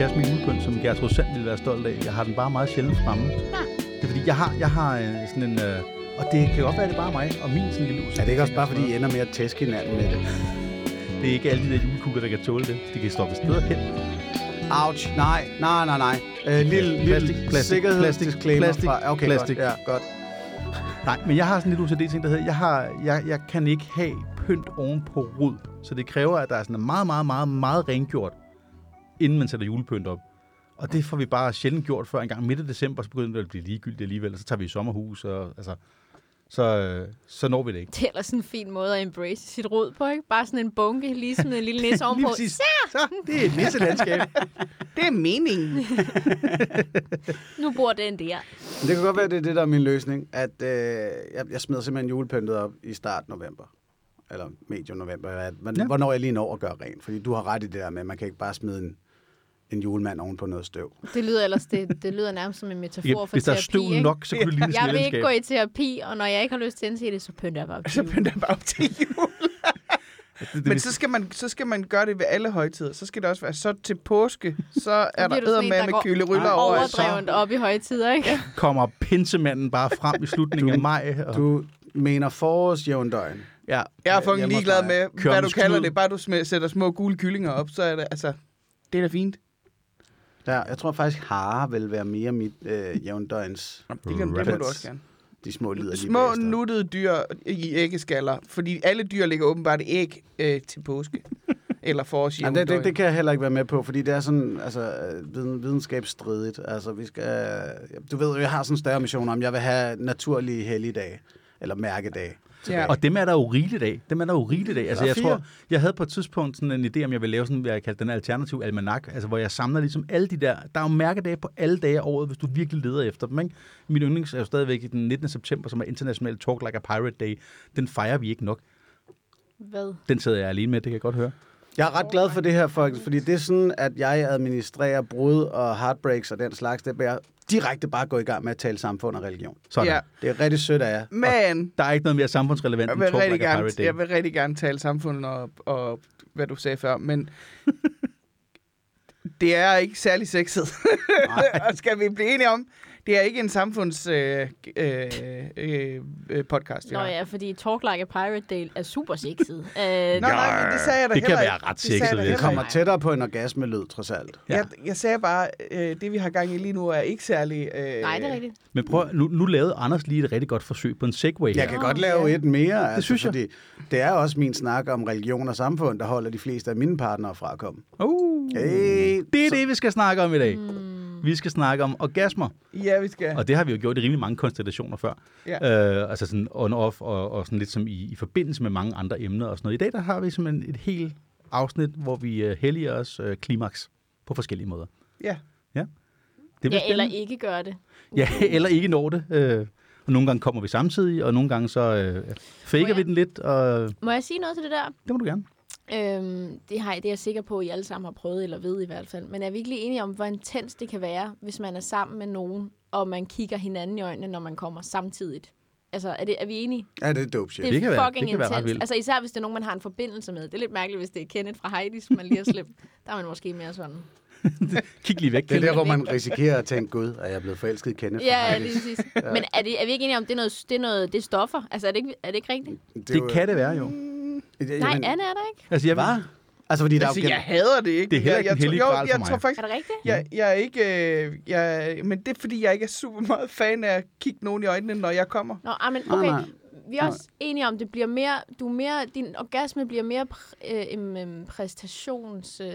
kasse med julepynt, som Gertrud Sand ville være stolt af. Jeg har den bare meget sjældent fremme. Det er fordi, jeg har, jeg har øh, sådan en... Øh, og det kan godt være, det er bare mig og min sådan lille er det ikke også bare, fordi I ender med at tæske hinanden med det? Det er ikke alle de der julekugler, der kan tåle det. De kan stoppe steder hen. Ouch. Nej, nej, nej, nej. Øh, lille, Plastik, lille plastik, sikkerhedsdisclaimer plastik, fra... Okay, plastik. Godt, ja, godt. Nej, men jeg har sådan lille OCD-ting, der hedder, jeg, har, jeg, jeg kan ikke have pynt oven på rod. Så det kræver, at der er sådan meget, meget, meget, meget rengjort, inden man sætter julepynt op. Og det får vi bare sjældent gjort før en gang midt i december, så begynder det at blive ligegyldigt alligevel, og så tager vi i sommerhus, og altså, så, øh, så når vi det ikke. Det er ellers sådan en fin måde at embrace sit rod på, ikke? Bare sådan en bunke, lige sådan en lille næse ovenpå. Lige. Så, det er et nisselandskab. Det er meningen. Nu bor den der. Men det kan godt være, det er det, der er min løsning. At øh, jeg, jeg smider simpelthen julepyntet op i start november. Eller medio november. At, ja. Hvornår jeg lige når at gøre rent. Fordi du har ret i det der med, at man kan ikke bare smide en, en julemand oven på noget støv. Det lyder ellers det, det lyder nærmest som en metafor Ja, for hvis der er terapi, støv ikke? nok, så kan du lige Jeg vil ikke gå i terapi, og når jeg ikke har lyst til at indse det, så pynter jeg bare op til Så jul. pynter jeg bare op til jul. Men så skal, man, så skal man gøre det ved alle højtider. Så skal det også være så til påske. Så er der du eddermame køle ryller over. Overdrevent op i højtider, ikke? kommer pinsemanden bare frem i slutningen af maj. Og, Du mener forårsjævndøgn. ja, Jeg er fucking ligeglad med, hvad du kalder det. Bare du sætter små gule kyllinger op, så er det, altså, det er da fint. Der, jeg tror faktisk, hare vil være mere mit øh, jævndøgns. Det, kan, det må du også gerne. De små lider Små bagefter. nuttede dyr i æggeskaller. Fordi alle dyr ligger åbenbart æg øh, til påske. Eller forårs Jamen, det, det, det kan jeg heller ikke være med på, fordi det er sådan altså, øh, viden, videnskabsstridigt. Altså, vi skal, du ved, jeg har sådan en større mission om, jeg vil have naturlige helligdage, eller mærkedage. Ja. Og dem er der jo rigeligt af. Dem er der jo rigeligt af. Altså, jeg fire. tror, jeg havde på et tidspunkt sådan en idé, om jeg ville lave sådan, hvad jeg kaldte den alternative almanak, altså hvor jeg samler ligesom alle de der, der er jo mærkedage på alle dage af året, hvis du virkelig leder efter dem, ikke? Min yndlings er jo stadigvæk den 19. september, som er International Talk Like a Pirate Day. Den fejrer vi ikke nok. Hvad? Den sidder jeg alene med, det kan jeg godt høre. Jeg er ret glad for det her, faktisk, fordi det er sådan, at jeg administrerer brud og heartbreaks og den slags. Det er jeg direkte bare gå i gang med at tale samfund og religion. Sådan. Ja. Det er rigtig sødt af jer. Men Der er ikke noget mere samfundsrelevant jeg end vil, Talk rigtig Like gerne, jeg vil rigtig gerne tale samfund og, og hvad du sagde før, men det er ikke særlig sexet. og skal vi blive enige om, det er ikke en samfunds øh, øh, øh, øh, podcast. Nå ja, fordi Talk Like a Pirate Day er super sexet. Uh, Nå, nej, men det sagde jeg da Det kan heller være ikke. ret Det sexet, Det kommer tættere på en orgasme-lyd, trods alt. Ja. Jeg, jeg sagde bare, øh, det vi har gang i lige nu er ikke særlig... Øh, nej, det er rigtigt. Men prøv, nu, nu lavede Anders lige et rigtig godt forsøg på en segway her. Jeg kan godt lave ja. et mere, altså, synes jeg. fordi det er også min snak om religion og samfund, der holder de fleste af mine partnere fra at komme. Uh, Hey, det er det, vi skal snakke om i dag. Mm. Vi skal snakke om orgasmer. Ja, vi skal. Og det har vi jo gjort i rimelig mange konstellationer før. Ja. Øh, altså sådan on-off og, og sådan lidt som i, i forbindelse med mange andre emner og sådan noget. I dag der har vi simpelthen et helt afsnit, hvor vi uh, helliger os uh, klimaks på forskellige måder. Ja. Ja, det Ja, eller ikke gør det. Ja, eller ikke når det. Øh, og nogle gange kommer vi samtidig, og nogle gange så øh, faker jeg- vi den lidt, og Må jeg sige noget til det der? det må du gerne. Øhm, det, har, det er jeg sikker på, at I alle sammen har prøvet, eller ved i hvert fald. Men er vi ikke lige enige om, hvor intens det kan være, hvis man er sammen med nogen, og man kigger hinanden i øjnene, når man kommer samtidigt? Altså, er, det, er vi enige? Ja, det er dope shit. Det er Det kan være- fucking det kan være ret intens. vildt. Altså især hvis det er nogen, man har en forbindelse med. Det er lidt mærkeligt, hvis det er Kenneth fra Heidi, som man lige har slæbt. Der er man måske mere sådan. Kig lige væk. Det er der, hvor man risikerer at tænke, gud, er jeg blevet forelsket i Kenneth? Ja, ja, lige præcis. Men er, det, er vi ikke enige om, det er noget, det er, noget, det er stoffer? Altså er det ikke, er det ikke rigtigt? Det kan det være jo. Nej, Anne er der ikke. Altså, jeg, Hvad? Altså, fordi der Altså, er jo jeg hader det ikke. Det er heller jeg, ikke jeg, en hellig tror- jo, jeg mig. tror faktisk, Er det rigtigt? jeg, jeg er ikke... Øh, jeg, men det er, fordi jeg ikke er super meget fan af at kigge nogen i øjnene, når jeg kommer. Nå, ah, men Nej, okay. nej. Vi er også enige om, det bliver mere, du er mere, din orgasme bliver mere pr- øh, em, præstations, øh,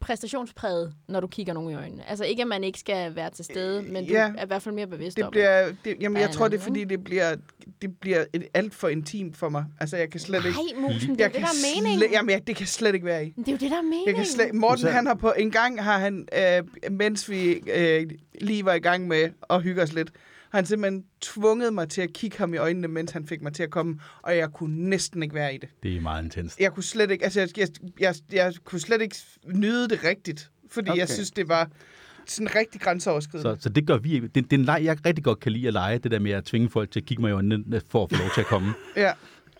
præstationspræget, når du kigger nogen i øjnene. Altså ikke, at man ikke skal være til stede, men du Ja. er i hvert fald mere bevidst Det om bliver, det, jamen, jeg Ja, tror, det er nej, fordi, det bliver, det bliver et alt for intimt for mig. Altså, jeg kan slet ikke... Nej, musen, det er det, der er meningen. Slet, jamen, jeg, det kan slet ikke være i. Det er jo det, der er meningen. Jeg kan slet, Morten, Så- han har på en gang har han, øh, mens vi øh, lige var i gang med at hygge os lidt, han simpelthen tvunget mig til at kigge ham i øjnene, mens han fik mig til at komme, og jeg kunne næsten ikke være i det. Det er meget intenst. Jeg kunne slet ikke, altså jeg, jeg, jeg, jeg kunne slet ikke nyde det rigtigt, fordi okay. jeg synes, det var sådan rigtig grænseoverskridende. Så, så det gør vi ikke. Det, det er en leg, jeg rigtig godt kan lide at lege, det der med at tvinge folk til at kigge mig i øjnene for at få lov til at komme. Ja.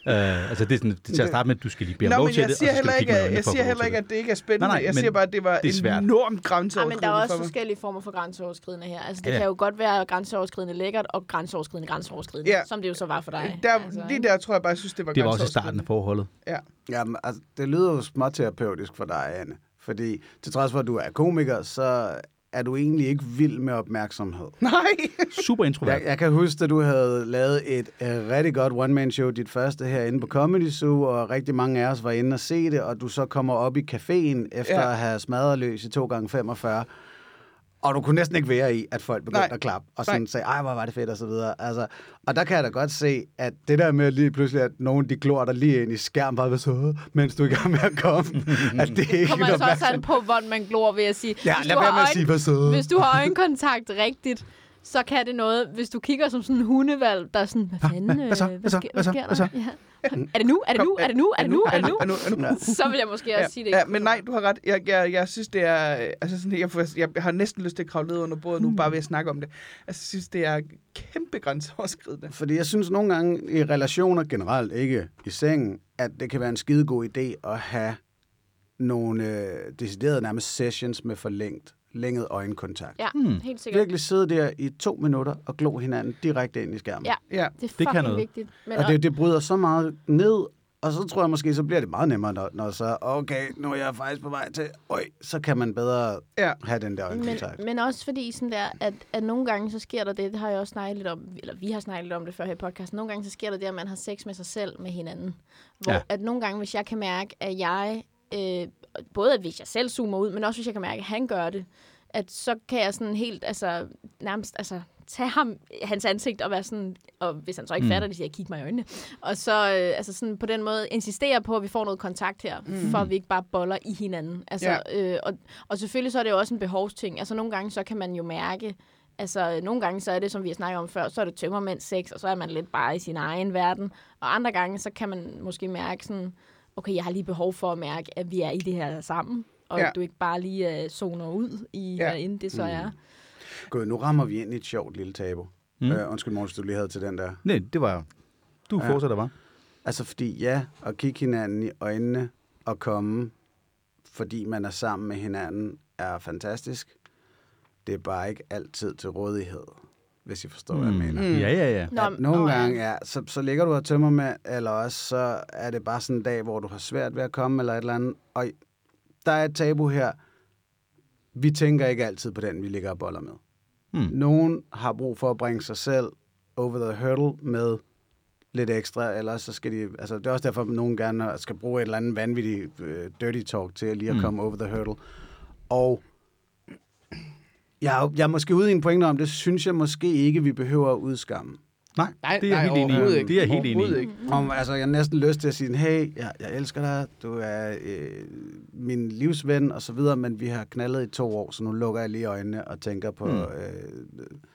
Uh, altså det er sådan, det, til at starte med, at du skal lige bede om lov men til jeg det, og siger så skal heller du ikke, jeg at siger heller ikke, det. at det ikke er spændende. Nej, nej, jeg siger bare, at det var det er svært. enormt Ja, men grænseoverskridende der er også for forskellige former for grænseoverskridende her. Altså, det Ja, kan jo godt være grænseoverskridende lækkert og grænseoverskridende grænseoverskridende, Ja. som det jo så var for dig. Der, altså, lige der tror jeg bare, jeg synes, det var Det var også i starten af forholdet. Ja. Jamen, altså, det lyder jo småterapeutisk for dig, Anne. Fordi til trods for, at du er komiker, så er du egentlig ikke vild med opmærksomhed. Nej. Super introvert. Jeg, jeg kan huske, at du havde lavet et uh, rigtig godt one-man-show, dit første herinde på Comedy Zoo, og rigtig mange af os var inde og se det, og du så kommer op i caféen efter Ja. at have smadret løs i 2 gange 45 og du kunne næsten ikke være i, at folk begyndte Nej. At klappe, og sådan Nej. sagde, ej, hvor var det fedt, og så videre. Altså, og der kan jeg da godt se, at det der med lige pludselig, at nogen de glor dig lige ind i skærmen, bare ved så, mens du er i gang med at komme, at det ikke kommer er altså også an på, hvordan man glor ved at sige. Ja, hvis, lad du være har med at sige, hvad så. hvis du har øjenkontakt rigtigt, så kan det noget. Hvis du kigger som sådan en hundevalg, der er sådan, hvad fanden, hvad så? øh, Hvad hvad, så? sker, Hvad så? sker Hvad så? der? Ja. Er det nu? Er det nu? Er det nu? Er det nu? Er det nu? Er nu? Er nu? Så vil jeg måske også Ja, sige det. ja, men nej, du har ret. Jeg, jeg, jeg synes, det er... Altså sådan, jeg, får, jeg har næsten lyst til at kravle ned under bordet nu, bare ved at snakke om det. Altså, jeg synes, det er kæmpe grænseoverskridende. Fordi jeg synes nogle gange i relationer generelt, ikke i sengen, at det kan være en skidegod idé at have nogle øh, deciderede nærmest sessions med forlængt, længet øjenkontakt. Ja, Hmm. helt sikkert. Virkelig sidde der i to minutter og glo hinanden direkte ind i skærmen. Ja. Ja. Det er kan fucking noget. vigtigt. Men Og det, det bryder så meget ned, og så tror jeg måske, så bliver det meget nemmere, når, når så, okay, nu er jeg faktisk på vej til, øj, så kan man bedre Ja. have den der men, øjenkontakt. men også fordi sådan der, at, at nogle gange så sker der det, det har jeg også snakket lidt om, eller vi har snakket lidt om det før her i podcasten, nogle gange så sker der det, at man har sex med sig selv med hinanden. Hvor Ja. ja. at nogle gange, hvis jeg kan mærke, at jeg, øh, både at hvis jeg selv zoomer ud, men også hvis jeg kan mærke, at han gør det, at så kan jeg sådan helt, altså nærmest, altså tage ham, hans ansigt og være sådan, og hvis han så ikke Mm. fatter det, siger jeg, kig mig i øjnene. Og så øh, altså sådan på den måde insistere på, at vi får noget kontakt her, mm. for at vi ikke bare boller i hinanden. Altså, ja. øh, og, og selvfølgelig så er det jo også en behovsting. Altså nogle gange så kan man jo mærke, altså nogle gange så er det, som vi har snakket om før, så er det tømmermænd sex, og så er man lidt bare i sin egen verden. Og andre gange så kan man måske mærke sådan, okay, jeg har lige behov for at mærke, at vi er i det her sammen. Og Ja. du ikke bare lige uh, zoner ud i, Ja. end det så Mm. er. Gud, nu rammer vi ind i et sjovt lille tabu. Mm. Øh, undskyld, Måns, du lige havde til den der. Nej, det var... Du Ja. fortsætter bare. Altså fordi ja, at kigge hinanden i øjnene og komme, fordi man er sammen med hinanden, er fantastisk. Det er bare ikke altid til rådighed, hvis I forstår, mm. hvad jeg mener. Mm. Ja, ja, ja. Nå, At nogle ja. gange, ja, så, så ligger du og tømmer med, eller også så er det bare sådan en dag, hvor du har svært ved at komme, eller et eller andet. Og der er et tabu her. Vi tænker ikke altid på den, vi ligger og boller med. Hmm. Nogen har brug for at bringe sig selv over the hurdle med lidt ekstra, ellers så skal de, altså det er også derfor, at nogen gerne skal bruge et eller andet vanvittigt uh, dirty talk til lige at Mm. komme over the hurdle. Og jeg, er jeg er måske ude i en pointe om, det synes jeg måske ikke, vi behøver at udskamme. Nej, Nej, det er jeg nej, helt enig i. Det er jeg helt enig i. Om, altså, jeg har næsten lyst til at sige, hey, jeg, jeg elsker dig, du er øh, min livsven og så videre, men vi har knaldet i to år, så nu lukker jeg lige øjnene og tænker på Mm. øh,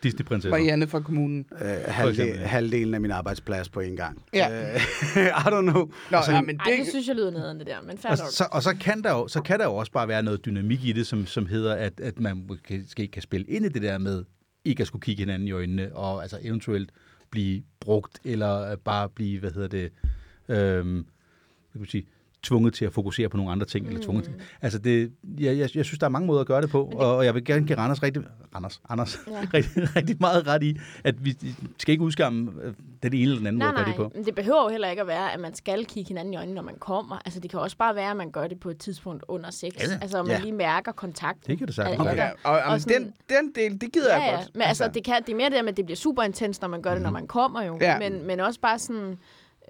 Disney-prinsesser. Marianne fra kommunen. øh, halvdel, eksempel, ja. halvdelen af min arbejdsplads på en gang. Ja. Øh, I don't know. Nå, Altså, ja, men Ej, det det... synes jeg lyder nederen, det der, men fair Og nok. så, og så, kan der jo, så kan der jo også bare være noget dynamik i det, som, som hedder, at, at man måske kan spille ind i det der med ikke at skulle kigge hinanden i øjnene, og altså eventuelt blive brugt, eller øh, bare blive, hvad hedder det, øhm, hvad kan man sige, tvunget til at fokusere på nogle andre ting, mm. eller tvunget til. Altså det, jeg, jeg, jeg synes, der er mange måder at gøre det på, og, og jeg vil gerne give Randers rigtig, Randers, Anders, ja. Ja. rigtig, rigtig meget ret i, at vi skal ikke udskamme øh, den ene eller den anden Nej, måde at gøre det nej, på. men det behøver jo heller ikke at være, at man skal kigge hinanden i øjnene, når man kommer. Altså, det kan også bare være, at man gør det på et tidspunkt under sex. Ja, ja. Altså, at man Ja. lige mærker kontakten. Det kan det sagtens der- Ja, og, og og sådan- den, den del, det gider Ja, jeg ja. godt. Men altså, det, kan, det er mere det der med, at det bliver super intens, når man gør det, når man kommer jo. Ja. Men, men også bare sådan...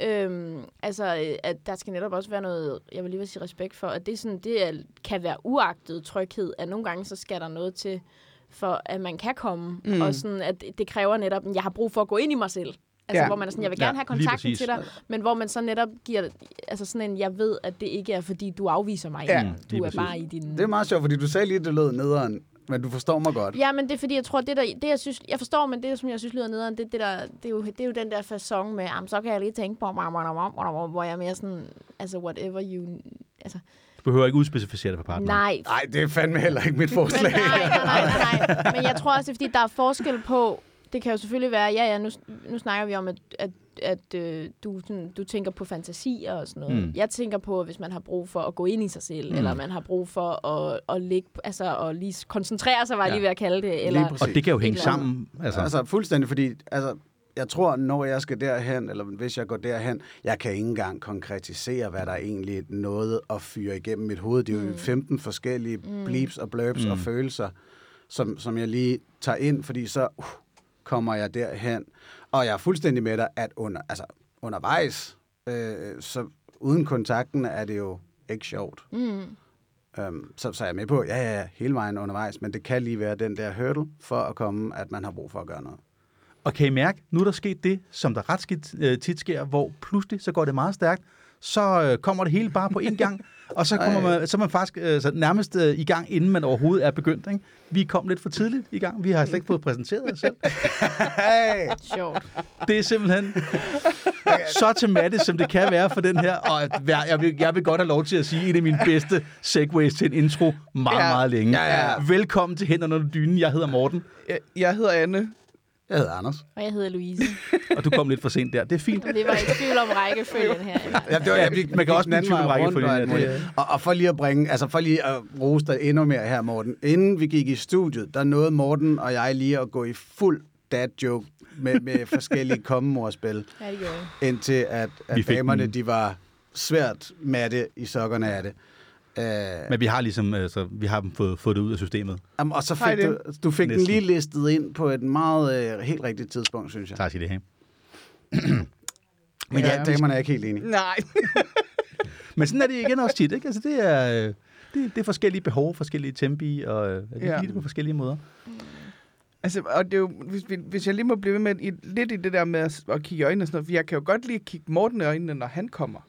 Øhm, altså, øh, at der skal netop også være noget, jeg vil lige vil sige respekt for, at det, sådan, det er, kan være uagtet tryghed, at nogle gange så skal der noget til, for at man kan komme, Mm. mm. og sådan, at det- kræver netop, at jeg har brug for at gå ind i mig selv. Altså, Ja. ja. hvor man er sådan, jeg vil Ja, gerne have lige kontakten til dig, men hvor man så netop giver, altså sådan en, jeg ved, at det ikke er, fordi du afviser mig. Ja, du lige er præcis. bare i din... Det er meget sjovt, fordi du sagde lige, at det lød nederen, Men du forstår mig godt. Ja, men det er fordi, jeg tror, det der, det jeg synes, jeg forstår, men det, som jeg synes lyder nederen, det, det, der, det, er jo, det er jo den der fasong med, jamen, så kan jeg lige tænke på, hvor jeg er mere sådan, altså, whatever you, altså, Du behøver ikke udspecificere det for partneren. nej, Nej, det er fandme heller ikke mit Men, forslag. nej, nej, nej, nej. Men jeg tror også, det er, fordi der er forskel på... Det kan jo selvfølgelig være... Ja, ja, nu, nu snakker vi om, at, at, at øh, du, sådan, du tænker på fantasier og sådan noget. Mm. Jeg tænker på, hvis man har brug for at gå ind i sig selv, Mm. eller man har brug for at, at ligge... Altså, at lige koncentrere sig, var jeg Ja. lige ved at kalde det. Eller. Og det kan jo hænge sammen. Altså, Altså, fuldstændig, fordi altså, jeg tror, når jeg skal derhen, eller hvis jeg går derhen, jeg kan ikke engang konkretisere, hvad der egentlig er noget at fyre igennem mit hoved. Det er jo mm. 15 forskellige mm. bleeps og blurbs mm. og følelser, som, som jeg lige tager ind, fordi så uh, kommer jeg derhen. Og jeg er fuldstændig med dig, at under, altså, undervejs, øh, så uden kontakten er det jo ikke sjovt. mm. Um, så, så er jeg med på, ja, ja, ja, hele vejen undervejs, men det kan lige være den der hurdle for at komme, at man har brug for at gøre noget. Og kan I mærke, nu er der sket det, som der ret skidt, øh, tit sker, hvor pludselig så går det meget stærkt, så øh, kommer det hele bare på en gang, og så, kommer man, så er man faktisk øh, så nærmest øh, i gang, inden man overhovedet er begyndt. Ikke? Vi kom lidt for tidligt i gang. Vi har slet ikke fået præsenteret os selv. Hey! Sjovt. Det er simpelthen så tematisk, som det kan være for den her. Og jeg vil, jeg vil godt have lov til at sige en af mine bedste segways til en intro meget, Ja. meget længe. Ja, ja, ja. Velkommen til Hænderne under dynen. Jeg hedder Morten, Jeg, jeg hedder Anne. Jeg hedder Anders. Og jeg hedder Louise. og du kom lidt for sent der. Det er fint. Det var i tvivl om rækkefølgen her. Ja, det var, Ja, vi, man kan også blive tvivl om rækkefølgen, ja, det og, og for lige at bringe, altså for lige at rose dig endnu mere her, Morten. Inden vi gik i studiet, der nåede Morten og jeg lige at gå i fuld dad joke med, med forskellige kommemorspil, Ja, det gjorde indtil at, at damerne, den. de var svært matte i sokkerne af det. Uh, Men vi har ligesom, altså, vi har dem fået, fået det ud af systemet. Jamen, og så fik det. du, du fik Næsten. den lige listet ind på et meget øh, helt rigtigt tidspunkt, synes jeg. Tak skal det have. Men ja, Ja, damerne er ikke helt enige. Nej. Men sådan er det igen også tit, ikke? Altså, det er, øh, det, det er forskellige behov, forskellige tempi, og øh, Ja. kan lide det på forskellige måder. Altså, og det er jo, hvis, vi- hvis jeg lige må blive ved med i, lidt i det der med at, at kigge i øjnene og sådan noget, for jeg kan jo godt lide at kigge Morten i øjnene, når han kommer.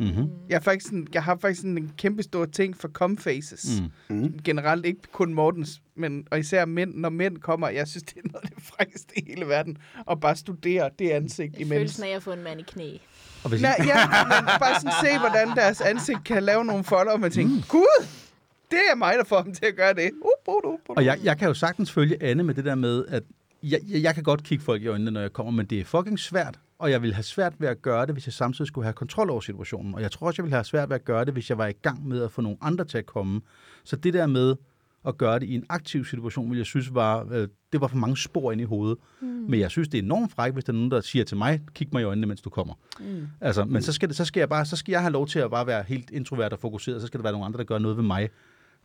Mm-hmm. Jeg, er faktisk sådan, jeg har faktisk sådan en kæmpe stor ting for come faces. Mm. Mm. Generelt ikke kun Mortens, men og især mænd, når mænd kommer. Jeg synes, det er noget af det frækkeste i hele verden. at bare studere det ansigt imens. Følelsen af at få en mand i knæ. Og hvis, Nej, ja, men bare sådan se, hvordan deres ansigt kan lave nogle folder, og man tænker, mm. gud, det er mig, der får dem til at gøre det. Uh, uh, uh, uh. Og jeg, jeg kan jo sagtens følge Anne med det der med, at jeg, jeg, jeg kan godt kigge folk i øjnene, når jeg kommer, men det er fucking svært, og jeg vil have svært ved at gøre det, hvis jeg samtidig skulle have kontrol over situationen. Og jeg tror også, jeg ville have svært ved at gøre det, hvis jeg var i gang med at få nogle andre til at komme. Så det der med at gøre det i en aktiv situation, vil jeg synes var, øh, det var for mange spor ind i hovedet. Mm. Men jeg synes, det er enormt frækt, hvis der er nogen, der siger til mig, kig mig i øjnene, mens du kommer. Mm. Altså, men så skal, det, så, skal jeg bare, så skal jeg have lov til at bare være helt introvert og fokuseret, så skal der være nogle andre, der gør noget ved mig.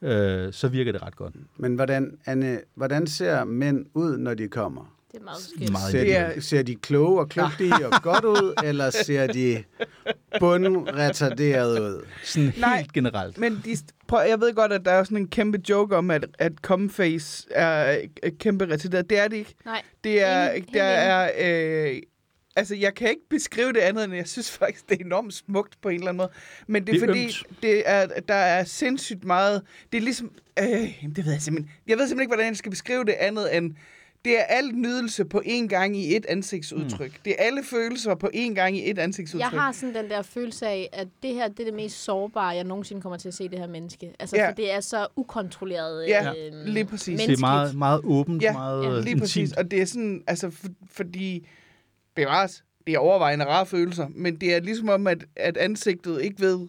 Øh, så virker det ret godt. Men hvordan, Anne, hvordan ser mænd ud, når de kommer? Det er meget forskelligt. Meget Ser er- ser de kloge og kløgtige og godt ud, eller ser de bundretarderet ud? Sådan Nej, helt generelt. Men de, prøv, jeg ved godt, at der er sådan en kæmpe joke om, at, at come face er kæmpe retarderet. Det er det ikke. Nej, Det er, Enig, der helt er øh, altså, jeg kan ikke beskrive det andet, end jeg synes faktisk, det er enormt smukt på en eller anden måde. Men det er, Det er fordi, ømt. det er, der er sindssygt meget... Det er ligesom... Øh, det ved jeg simpelthen... Jeg ved simpelthen ikke, hvordan jeg skal beskrive det andet end... Det er al nydelse på én gang i et ansigtsudtryk. Mm. Det er alle følelser på én gang i et ansigtsudtryk. jeg har sådan den der følelse af, at det her det er det mest sårbare, jeg nogensinde kommer til at se det her menneske. Altså, Ja. for det er så ukontrolleret Ja, øh, lige præcis. Det er menneskeligt. meget, meget åbent, Ja, meget ja, Lige intimt. præcis. Og det er sådan, altså, for, fordi bevares, det er overvejende rare følelser, men det er ligesom om, at, at ansigtet ikke ved,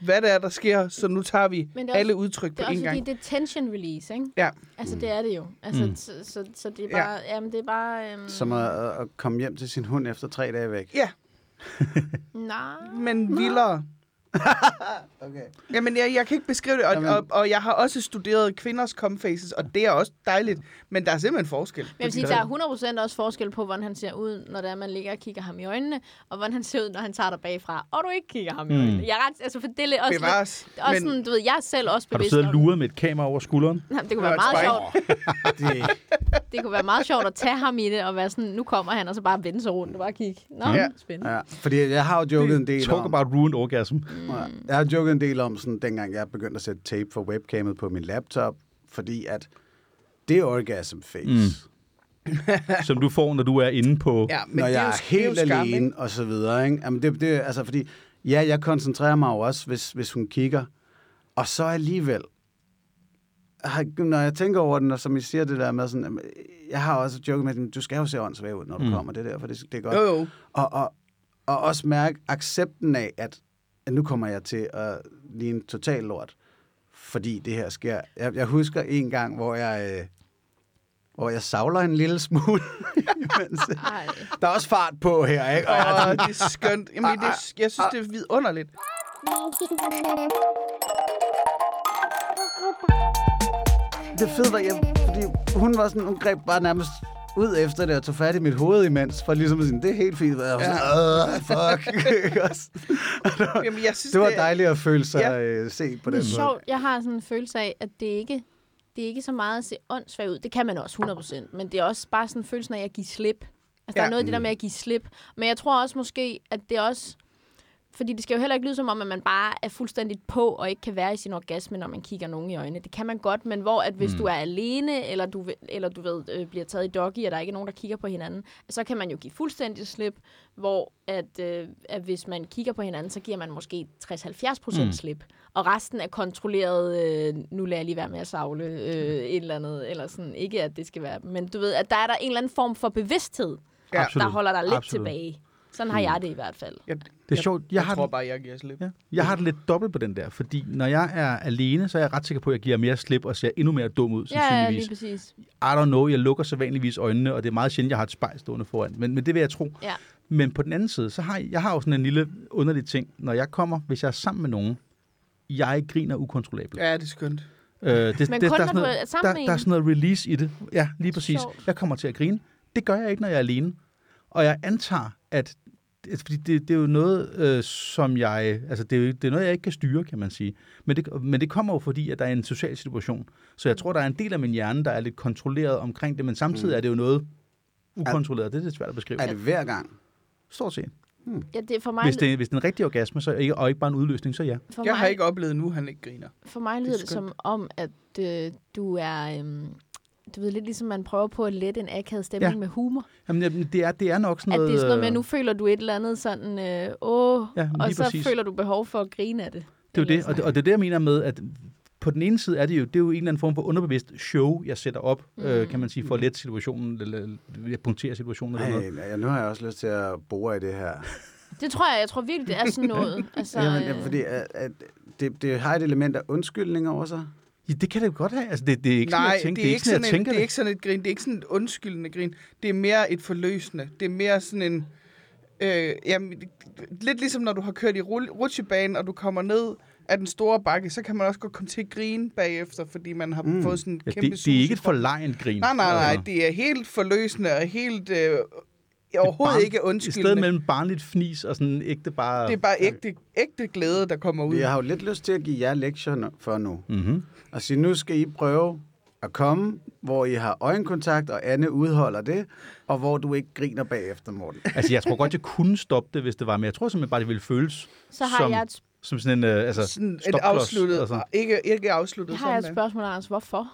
hvad det er, der sker, så nu tager vi Men det er alle også- udtryk Det på er også fordi, gang. det er tension release, ikke? Ja. Altså, det er det jo. Altså, Mm. mm. så, så, så det er bare... Ja. Jamen, det er bare... Øhm, Som at, at komme hjem til sin hund efter tre dage væk. Ja, Nej. men vildere. Okay. Jamen, jeg, jeg kan ikke beskrive det, og, Jamen- og, og jeg har også studeret kvinders come faces, og det er også dejligt, men der er simpelthen forskel. Men jeg vil sige, der er 100% også forskel på, hvordan han ser ud, når det er, man ligger og kigger ham i øjnene, og hvordan han ser ud, når han tager dig bagfra, og du ikke kigger ham i Mm. øjnene. Jeg er ret, altså, for det er også, Bevares. lidt, også men, sådan, du ved, jeg er selv også Har du bevidst siddet og luret med et kamera over skulderen? Jamen, det kunne være meget et sjovt. Det, Det kunne være meget sjovt at tage ham i det, og være sådan, nu kommer han, og så bare vende sig rundt og bare kigge. Nå, Ja. spændende. ja, fordi jeg har jo joket en del Talk om... about ruined orgasm. Ja, Jeg har joket en del om, sådan, dengang jeg begyndte at sætte tape for webcamet på min laptop, fordi at Det er orgasm face. Mm. som du får, når du er inde på... Ja, men Når det jeg er, jo, er det er jo helt skam, alene ikke? og så videre. Ikke? Jamen det, det, altså fordi, ja, jeg koncentrerer mig jo også, hvis, hvis hun kigger. Og så alligevel, når jeg tænker over den, og som I siger det der med sådan, jeg har også joket med, at du skal jo se åndssvag ud, når du mm. kommer. Det er derfor, det, det er godt. Jo, jo. Og, og, og også mærke accepten af, at, at nu kommer jeg til at ligne total lort, fordi det her sker. Jeg, jeg husker en gang, hvor jeg, øh, hvor jeg savler en lille smule. imens. Ej. Der er også fart på her, ikke? Og Åh, det er skønt. Jamen, det er, jeg synes, det er vidunderligt. det fede var, jeg, fordi hun var sådan, hun greb bare nærmest ud efter det og tog fat i mit hoved imens, for ligesom at sige, det er helt fint. Og jeg var sådan, "Åh, fuck. Det var- Jamen, jeg synes, det var det dejligt at føle sig Ja. øh, set på Det den er måde. sjovt. Jeg har sådan en følelse af, at det ikke det er ikke så meget at se åndssvagt ud. Det kan man også 100%. Men det er også bare sådan en følelse af at give slip. Altså, der Ja. er noget af det der med at give slip. Men jeg tror også måske, at det er også... Fordi det skal jo heller ikke lyde som om, at man bare er fuldstændig på og ikke kan være i sin orgasme, når man kigger nogen i øjnene. Det kan man godt, men hvor at hvis mm. du er alene, eller du, eller du ved, øh, bliver taget i doggy, og der er ikke nogen, der kigger på hinanden, så kan man jo give fuldstændig slip, hvor at, øh, at hvis man kigger på hinanden, så giver man måske 60-70 procent mm. slip. Og resten er kontrolleret, øh, nu lader jeg lige være med at savle øh, et eller andet, eller sådan, ikke at det skal være, men du ved, at der er der en eller anden form for bevidsthed, Ja. Der holder dig lidt Absolut. tilbage. Sådan har jeg det i hvert fald. Jeg, Det er sjovt. Jeg, jeg, har tror den- bare, jeg giver slip. Ja. Jeg har det lidt dobbelt på den der, fordi når jeg er alene, så er jeg ret sikker på, at jeg giver mere slip og ser endnu mere dum ud, Ja, ja, lige præcis. I don't know, jeg lukker så vanligvis øjnene, og det er meget sjældent, jeg har et spejl stående foran. Men, men det vil jeg tro. Ja. Men på den anden side, så har jeg, jeg har jo sådan en lille underlig ting. Når jeg kommer, hvis jeg er sammen med nogen, jeg griner ukontrollabelt. Ja, det er skønt. Øh, det, Men det, kun der, når sådan du noget, er sammen der, med der er en? sådan noget release i det. Ja, lige præcis. Sjovt. Jeg kommer til at grine. Det gør jeg ikke, når jeg er alene. Og jeg antager, at fordi det, det er jo noget, øh, som jeg... Altså, det er, jo- det er noget, jeg ikke kan styre, kan man sige. Men det, men det kommer jo fordi, at der er en social situation. Så jeg tror, der er en del af min hjerne, der er lidt kontrolleret omkring det, men samtidig er det jo noget ukontrolleret. Det er lidt svært at beskrive. Er det hver gang? Stort set. Ja, det er for mig, Hvis det, hvis det er en rigtig orgasme, så ikke, og ikke bare en udløsning, så ja. for Jeg mig, har ikke oplevet nu, at han ikke griner. For mig lyder det, skønt. som om, at øh, du er... Øhm, du ved, lidt ligesom man prøver på at lette en akavet stemning Ja. med humor. Jamen, det, er, det er nok sådan At noget... det er sådan noget med, øh, at nu føler du et eller andet sådan, øh, åh, Ja, og så præcis. føler du behov for at grine af det. Det er jo det, og det, og det er det, jeg mener med, at på den ene side er det jo, det er jo en eller anden form for underbevidst show, jeg sætter op, mm. øh, kan man sige, for at lette situationen, eller jeg punkterer situationen eller noget. Ej, ja, nu har jeg også lyst til at bore i det her. Det tror jeg, jeg tror virkelig, det er sådan noget. Altså, Jamen, ja, øh, fordi at, at det, det har et element af undskyldning over sig. Ja, det kan det jo godt have. Altså, det, det er ikke sådan, Nej, jeg tænker, det er ikke sådan, jeg en, tænker det er ikke sådan et grin. Det er ikke sådan et undskyldende grin. Det er mere et forløsende. Det er mere sådan en... Øh, jamen, lidt ligesom når du har kørt i rutsjebanen, og du kommer ned af den store bakke, så kan man også godt komme til at grine bagefter, fordi man har mm. fået sådan en Ja, kæmpe det, det er ikke et forlegent grin. Nej, nej, nej. Altså, Det er helt forløsende og helt... Øh, overhovedet barn- ikke I stedet undskyldende. mellem barnligt fnis og sådan ægte bare... Det er bare ægte, ægte glæde, der kommer ud. Jeg har jo lidt lyst til at give jer lektier for nu. Mm-hmm. Og sige, nu skal I prøve at komme, hvor I har øjenkontakt, og Anne udholder det, og hvor du ikke griner bagefter, Morten. Altså, jeg tror godt, jeg kunne stoppe det, hvis det var, men jeg tror simpelthen bare, det ville føles så har som, jeg et, som sådan en uh, altså, sådan et afsluttet, altså. ikke, ikke afsluttet jeg har jeg et sådan. spørgsmål, Anders. Hvorfor?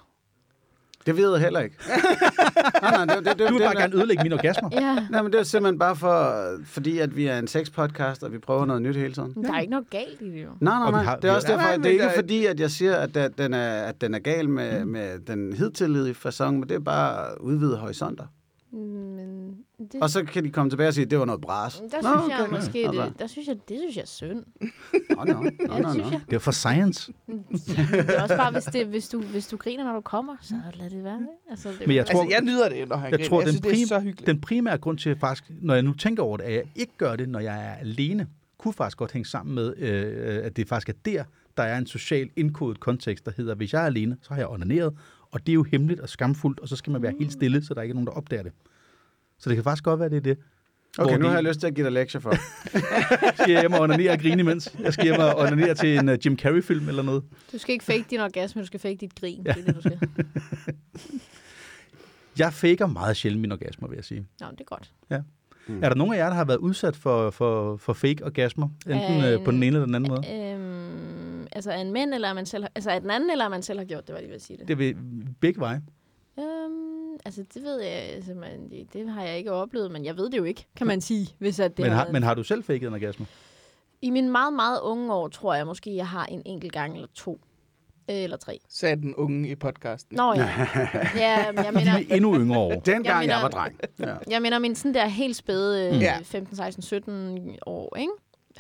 Det ved jeg heller ikke. nej, nej, det, det, det, Du vil det, bare gerne ødelægge mine orgasmer. Ja, Nej, men det er simpelthen bare for, fordi at vi er en sexpodcast, og vi prøver noget nyt hele tiden. men der er ikke noget galt i det jo. Nej, nej, nej. har- det er også derfor, Nej, det er ikke der- fordi, at jeg siger, at der- den er, at den er gal med, Mm. med den hidtidige fasong, men det er bare at udvide horisonter. Men det, Og så kan de komme tilbage og sige, at det var noget bras. der Nå, synes jeg okay. måske, Altså, det, der synes jeg, det synes jeg er synd. Nå, nå, nå, Ja, det nå, nå. jeg. Det er for science. Det er også bare, hvis, det, hvis, du, hvis du griner, når du kommer, så lad det være. Altså, det, Men jeg tror- Altså, jeg nyder det, når han Jeg griner. tror, jeg den, synes, det er prim, så hyggeligt. den primære grund til, faktisk, når jeg nu tænker over det, at jeg ikke gør det, når jeg er alene, kunne faktisk godt hænge sammen med, øh, at det faktisk er der, der er en social indkodet kontekst, der hedder, hvis jeg er alene, så har jeg onaneret, og det er jo hemmeligt og skamfuldt, og så skal man være helt stille, så der ikke er nogen, der opdager det. Så det kan faktisk godt være, det er det. Okay, nu de- har jeg lyst til at give dig lektier for. Jeg skal hjem og onanere og grine imens. Jeg skal hjem og onanere til en uh, Jim Carrey-film eller noget. Du skal ikke fake din orgasme, du skal fake dit grin. Ja. Det er det, du skal. Jeg faker meget sjældent min orgasmer, vil jeg sige. Nå, det er godt. Mm. Er der nogen af jer, der har været udsat for, for, for fake orgasmer? Enten øh, Øh, på den ene eller den anden måde? Øhm, altså er en mand, eller er man selv altså er den anden, eller er man selv har gjort det, var jeg lige ved at sige det. Det vil begge veje. Altså det ved jeg, altså, man, det, det har jeg ikke oplevet, men jeg ved det jo ikke, kan man sige. Hvis at det Men har men har du selv faked en orgasme? I mine meget, meget unge år, tror jeg måske, jeg har en enkelt gang eller to. Øh, Eller tre. Sagde den unge i podcasten. Nå ja. ja men jeg mener, endnu yngre år. Dengang jeg, mener- jeg var dreng. Ja. jeg mener min sådan der helt spæde Ja. 15, 16, 17 år, ikke?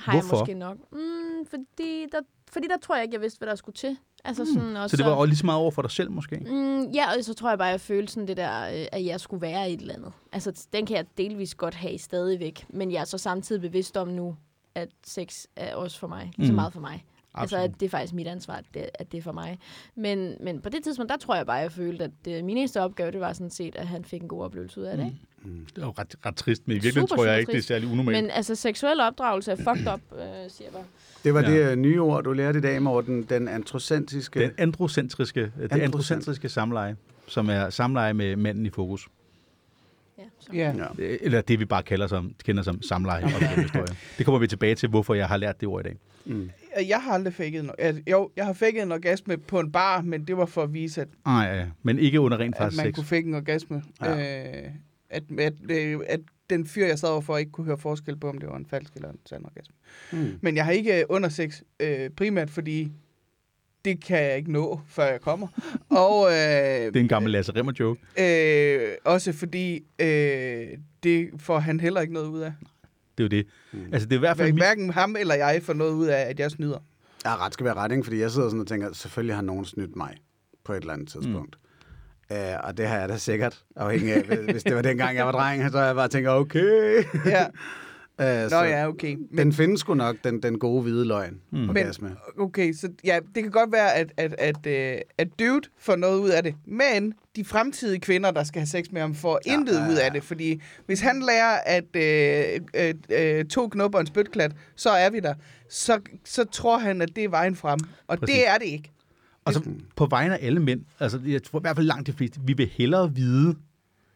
Har Hvorfor? jeg måske nok. Mm, fordi, der, fordi der tror jeg ikke, jeg vidste, hvad der skulle til. Altså sådan, og Så det var også lige så meget over for dig selv, måske? Mm, ja, og så tror jeg bare, jeg følte sådan det der, øh, at jeg skulle være et eller andet. Altså, den kan jeg delvis godt have stadigvæk. Men jeg er så samtidig bevidst om nu, at sex er også for mig. Lige så Mm. meget for mig. Altså, Absolut. at det er faktisk mit ansvar, at det, at det er for mig. Men, men på det tidspunkt, der tror jeg bare, jeg følte, at øh, min eneste opgave, det var sådan set, at han fik en god oplevelse ud af det. Mm. Det er jo ret, ret trist, men i virkeligheden Super, tror jeg ikke, det er særlig unormalt. Men altså, seksuel opdragelse er fucked up, øh, siger jeg bare. Det var Ja. det øh, nye ord, du lærte i dag, Morten. Den antrocentriske... Den androcentriske, det Androcent- androcentriske samleje, som er samleje med manden i fokus. Ja, så. Ja. Ja. Det- Eller det, vi bare kalder som, kender som samleje. historie. Det kommer vi tilbage til, hvorfor jeg har lært det ord i dag. Mm. Jeg har aldrig faked en, altså, Jo, jeg har faked en orgasme på en bar, men det var for at vise, at, Nej, ja, men ikke under rent at faktisk man sex. kunne fake en orgasme. Ja. Øh, at, at, øh, at den fyr, jeg sad overfor, ikke kunne høre forskel på, om det var en falsk eller en sand orgasme. Mm. Men jeg har ikke øh, under sex, øh, primært fordi det kan jeg ikke nå, før jeg kommer. Og øh, Det er en gammel Lasse Rimmer joke. øh, også fordi øh, det får han heller ikke noget ud af. Det er jo det. Altså, det er i hvert fald mit... Hverken ham eller jeg får noget ud af, at jeg snyder. Ja, ret skal være ret, ikke? Fordi jeg sidder sådan og tænker, selvfølgelig har nogen snydt mig på et eller andet tidspunkt. Mm. Uh, og det har jeg da sikkert, afhængig af, hvis det var dengang, jeg var dreng, så jeg bare tænker, okay. Ja. uh, Nå ja, okay. Men... Den findes sgu nok, den, den gode hvide løgn. Mm. Men, Orgasme. okay, så ja, det kan godt være, at, at, at, at, at dude får noget ud af det. Men de fremtidige kvinder, der skal have sex med ham, får Ja, intet ja, ud ja. af det. Fordi hvis han lærer, at øh, øh, øh, to knopper og en spytklat, så er vi der. Så, så tror han, at det er vejen frem. Og Præcis. det er det ikke. Og så på vegne af alle mænd, altså jeg tror i hvert fald langt de fleste, vi vil hellere vide,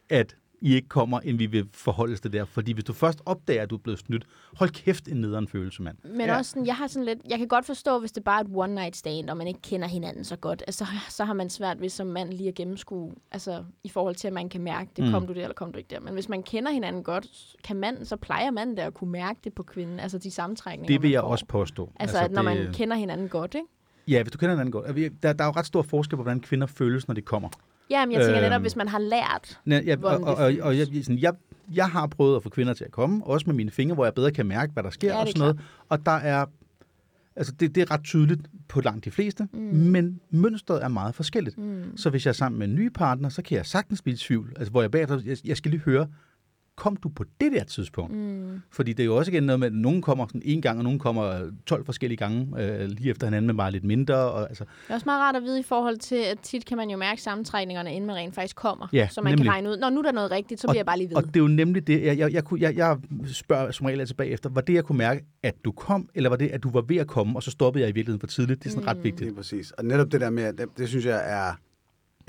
at I ikke kommer, end vi vil forholde os til det der. Fordi hvis du først opdager, at du er blevet snydt, hold kæft en nederen følelse, mand. Men Ja. også sådan, jeg har sådan lidt, jeg kan godt forstå, hvis det bare er et one night stand, og man ikke kender hinanden så godt, altså, så har man svært ved som mand lige at gennemskue, altså i forhold til, at man kan mærke det, Mm. kom du der, eller kom du ikke der. Men hvis man kender hinanden godt, kan manden, så plejer manden der at kunne mærke det på kvinden, altså de sammentrækninger, Det vil jeg får. også påstå. Altså, altså at når det, man kender hinanden godt, ikke? Ja, hvis du kender hinanden godt. Der, der er jo ret stor forskel på, hvordan kvinder føles, når de kommer. Ja, men jeg tænker Øhm. netop, hvis man har lært, Ja, jeg, og, Hvordan og, og, og jeg, sådan, jeg, jeg har prøvet at få kvinder til at komme, også med mine fingre, hvor jeg bedre kan mærke, hvad der sker Ja, og sådan noget. Og der er, altså det, det er ret tydeligt på langt de fleste, mm. men mønstret er meget forskelligt. mm, Så hvis jeg er sammen med en ny partner, så kan jeg sagtens blive i tvivl. Altså, hvor jeg bagefter, jeg, jeg skal lige høre, kom du på det der tidspunkt? mm, Fordi det er jo også igen noget med, at nogen kommer sådan en gang, og nogen kommer 12 forskellige gange, øh, lige efter hinanden, men bare lidt mindre. Og, altså, Det er også meget rart at vide i forhold til, at tit kan man jo mærke sammentrækningerne, inden man rent faktisk kommer. Ja, så man nemlig. kan regne ud, når nu er der noget rigtigt, så bliver jeg bare lige ved. Og det er jo nemlig det, jeg, jeg, jeg, kunne- jeg, jeg spørger som regel tilbage efter, var det, jeg kunne mærke, at du kom, eller var det, at du var ved at komme, og så stoppede jeg i virkeligheden for tidligt? Det er sådan mm. ret vigtigt. Det er præcis. Og netop det der med, det, det synes jeg er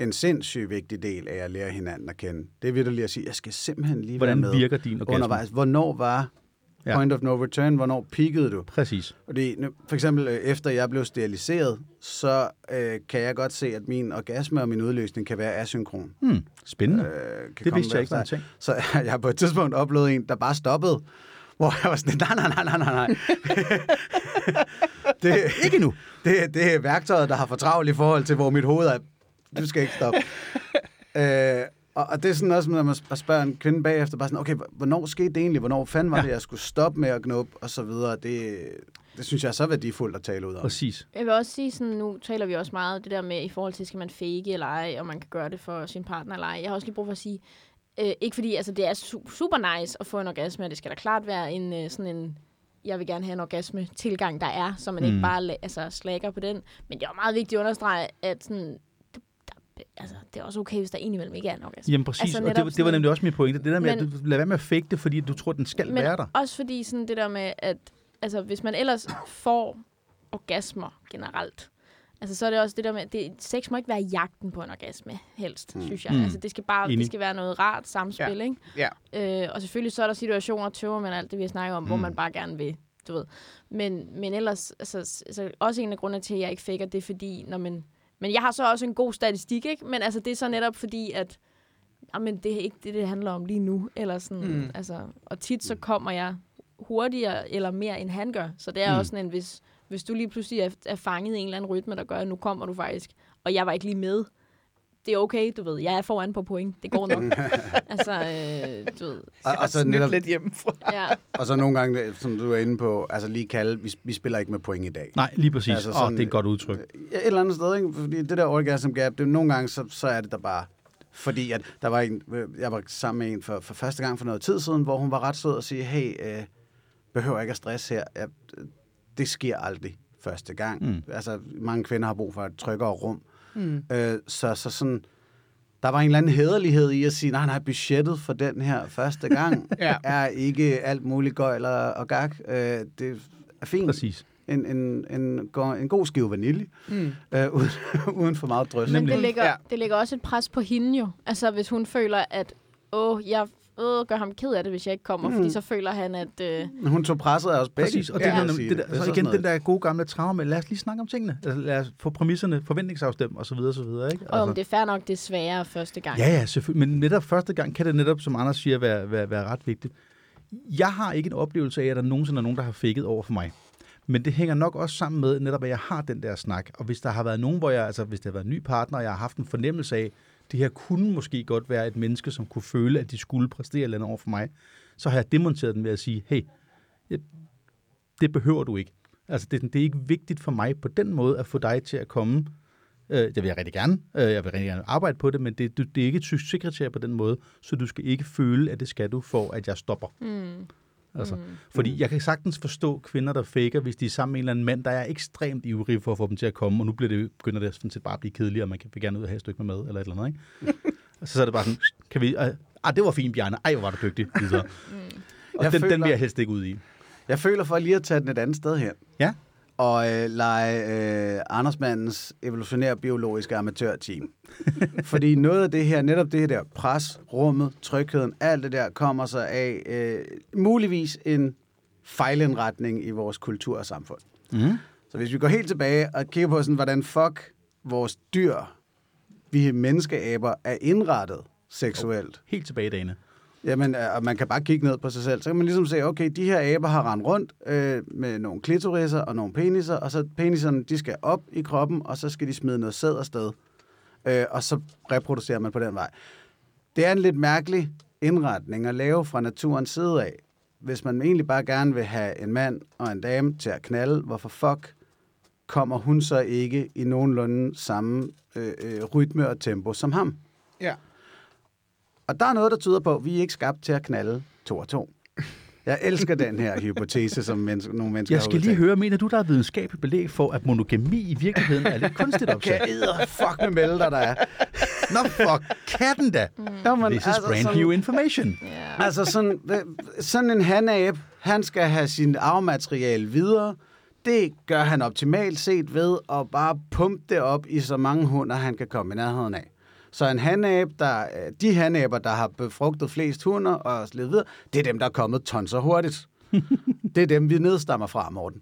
en sindssygt vigtig del af at lære hinanden at kende. Det er virkelig at sige, jeg skal simpelthen lige Hvordan være med virker din orgasme? undervejs. Hvornår var Ja. point of no return? Hvornår peakede du? Præcis. Fordi for eksempel øh, efter jeg blev steriliseret, så øh, kan jeg godt se, at min orgasme og min udløsning kan være asynkron. Hmm. Spændende. Øh, det vidste jeg ikke ting. Så jeg har på et tidspunkt oplevet en, der bare stoppede, hvor jeg var sådan, nej, nej, nej, nej, nej, nej. det, Ikke nu. det, det er værktøjet, der har for travlt i forhold til, hvor mit hoved er. Du skal ikke stoppe. øh, og, og det er sådan også, når man spørger en kvinde bagefter, bare sådan, okay, hvornår skete det egentlig? Hvornår fanden var Ja. det, jeg skulle stoppe med at knuppe? Og så videre. Det, det synes jeg er så værdifuldt at tale ud om. Præcis. Jeg vil også sige, sådan, nu taler vi også meget det der med, i forhold til, skal man fake eller ej, og man kan gøre det for sin partner eller ej. Jeg har også lige brug for at sige, øh, ikke fordi, altså det er su- super nice at få en orgasme, og det skal da klart være en øh, sådan en, jeg vil gerne have en orgasme tilgang, der er, så man mm. Ikke bare altså, slækker på den. Men det er jo meget vigtigt at understrege, at sådan, altså, det er også okay, hvis der indimellem ikke er en orgasme. Jamen præcis, Altså, altså, og det, det var nemlig også min pointe. Det der med, Men- at du lad være med at fake det, fordi du tror, den skal Men være der. også fordi sådan det der med, at altså, hvis man ellers får orgasmer generelt, altså så er det også det der med, det, sex må ikke være jagten på en orgasme, helst, mm. synes jeg. Mm. Altså det skal bare Enig. det skal være noget rart samspil, Ja. ikke? Ja. Øh, og selvfølgelig så er der situationer, tøver man alt det, vi har snakket om, mm. hvor man bare gerne vil, du ved. Men, men ellers, altså, altså, også en af grundene til, at jeg ikke faker, det er fordi, når man... Men jeg har så også en god statistik, ikke? Men altså, det er så netop fordi, at jamen, det er ikke det, det handler om lige nu. Eller sådan, Mm. mm. altså, og tit så kommer jeg hurtigere eller mere, end han gør. Så det er Mm. mm. også sådan, en, hvis, hvis du lige pludselig er, er fanget i en eller anden rytme, der gør, at nu kommer du faktisk, og jeg var ikke lige med. Det er okay, du ved. Jeg er foran på point. Det går nok. altså, øh, du ved. Og, og, så netop, lidt hjemmefra. Ja. og så nogle gange, som du er inde på, altså lige kalde, vi, vi spiller ikke med point i dag. Nej, lige præcis. Altså sådan- det er et godt udtryk. Et eller andet sted, ikke? Fordi det der orgasm gap, det er nogle gange, så, så er det der bare... Fordi at der var en, jeg var sammen med en for, for første gang for noget tid siden, hvor hun var ret sød og sige, hey, øh, behøver ikke at stress her. Ja, det sker aldrig første gang. Mm. Mm. Altså, mange kvinder har brug for et tryggere rum. Mm. Øh, så, så sådan, der var en eller anden hederlighed i at sige, nej, nej, budgettet for den her første gang Ja. er ikke alt muligt gøjl og, og gak. Øh, det er fint. Præcis. En, en, en, en god skive vanilje, Mm. øh, uden, uden for meget drøs. Men Nemlig. det lægger, Ja. det lægger også et pres på hende jo. Altså, hvis hun føler, at åh, jeg åh, gør ham ked af det, hvis jeg ikke kommer, mm. fordi så føler han, at... Øh, Hun tog presset af os begge. Præcis, og det, ja, det, det, der, så sådan igen den der gode gamle traume med, lad os lige snakke om tingene. Altså, lad os få præmisserne, forventningsafstemme og så videre, og så videre. Ikke? og om Altså, det er fair nok, det er sværere første gang. ja, ja, selvfølgelig. Men netop første gang kan det netop, som Anders siger, være, være, være ret vigtigt. Jeg har ikke en oplevelse af, at der nogensinde er nogen, der har fikket over for mig. Men det hænger nok også sammen med, netop at jeg har den der snak. Og hvis der har været nogen, hvor jeg, altså hvis det har været en ny partner, og jeg har haft en fornemmelse af, det her kunne måske godt være et menneske, som kunne føle, at de skulle præstere eller andet over for mig, så har jeg demonteret den ved at sige, hey, det behøver du ikke. Altså, det, det er ikke vigtigt for mig på den måde at få dig til at komme. Øh, det vil jeg rigtig gerne. Øh, jeg vil rigtig gerne arbejde på det, men det, det, det er ikke et sekretær på den måde, så du skal ikke føle, at det skal du, for at jeg stopper. Mm. Altså, Mm. fordi jeg kan sagtens forstå kvinder, der faker, hvis de er sammen med en eller anden mand, der er ekstremt ivrig for at få dem til at komme, og nu bliver det, begynder det sådan set bare at blive kedeligt, og man kan gerne ud og have et stykke med mad, eller et eller andet, ikke? og så, så er det bare sådan, kan vi, ah, ah, det var fint, Bjarne, ej, hvor var du dygtig, videre. Og Jeg den, den føler- vil jeg helst ikke ud i. Jeg føler for lige at tage den et andet sted hen. Ja. Og øh, lege øh, Andersmandens evolutionære biologiske amatørteam. Fordi noget af det her, netop det her der pres, rummet, trygheden, alt det der kommer sig af øh, muligvis en fejlindretning i vores kultur og samfund. Mm. Så hvis vi går helt tilbage og kigger på, sådan, hvordan fuck vores dyr, vi menneskeaber, er indrettet seksuelt, Helt tilbage i dagene. Jamen, øh, og man kan bare kigge ned på sig selv. Så kan man ligesom se, okay, de her aber har rendt rundt øh, med nogle klitoriser og nogle peniser, og så peniserne, de skal op i kroppen, og så skal de smide noget sæd afsted. Øh, og så reproducerer man på den vej. Det er en lidt mærkelig indretning at lave fra naturens side af. Hvis man egentlig bare gerne vil have en mand og en dame til at knalde, hvorfor fuck kommer hun så ikke i nogenlunde samme øh, øh, rytme og tempo som ham? Ja. Og der er noget, der tyder på, at vi er ikke skabt til at knalde to og to. Jeg elsker den her hypotese, som mennesker, nogle mennesker Jeg har skal lige udtalt. høre, mener du, der er videnskabeligt belæg for, at monogami i virkeligheden er lidt kunstigt opsat? Kan jeg fuck med melde dig, der er. Nå, fuck, katten da! Jo, men This is brand sådan, new information. Ja. Altså sådan, sådan en hanab, han skal have sin arvemateriale videre. Det gør han optimalt set ved at bare pumpe det op i så mange hunder, han kan komme i nærheden af. Så en hanab, der, de hanaber, der har befrugtet flest hunder og slet videre, det er dem, der er kommet tonser hurtigt. det er dem, vi nedstammer fra, Morten.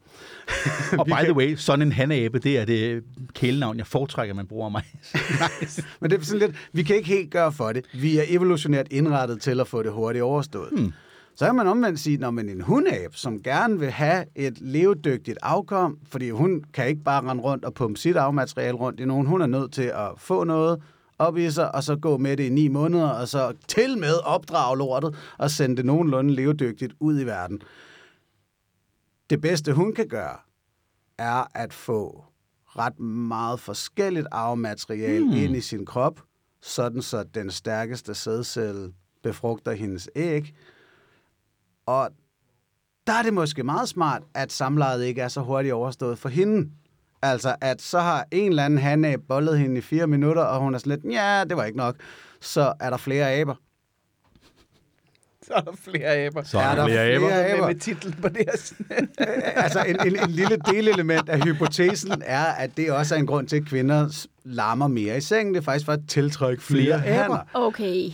Og by the way, sådan en hanabe, det er det kælenavn, jeg foretrækker, man bruger mig. nice. Men det er sådan lidt, vi kan ikke helt gøre for det. Vi er evolutionært indrettet til at få det hurtigt overstået. Hmm. Så kan man omvendt sige, når man en hundab, som gerne vil have et levedygtigt afkom, fordi hun kan ikke bare rende rundt og pumpe sit afmateriale rundt i nogen. Hun er nødt til at få noget op i sig, og så gå med det i ni måneder, og så til med opdrage lortet, og sende det nogenlunde levedygtigt ud i verden. Det bedste, hun kan gøre, er at få ret meget forskelligt arvemateriale mm. ind i sin krop, sådan så den stærkeste sædcelle befrugter hendes æg. Og der er det måske meget smart, at samlejet ikke er så hurtigt overstået for hende. Altså, at så har en eller anden hanab bollet hende i fire minutter, og hun er sådan lidt, ja, det var ikke nok. Så er der flere aber. Så er der flere aber. Så Er er der der flere aber. flere Med, aber? med titlen på det her. altså, en, en, en lille delelement af hypotesen er, at det også er en grund til, at kvinder larmer mere i sengen. Det er faktisk for at tiltrække flere, Flere aber. Okay.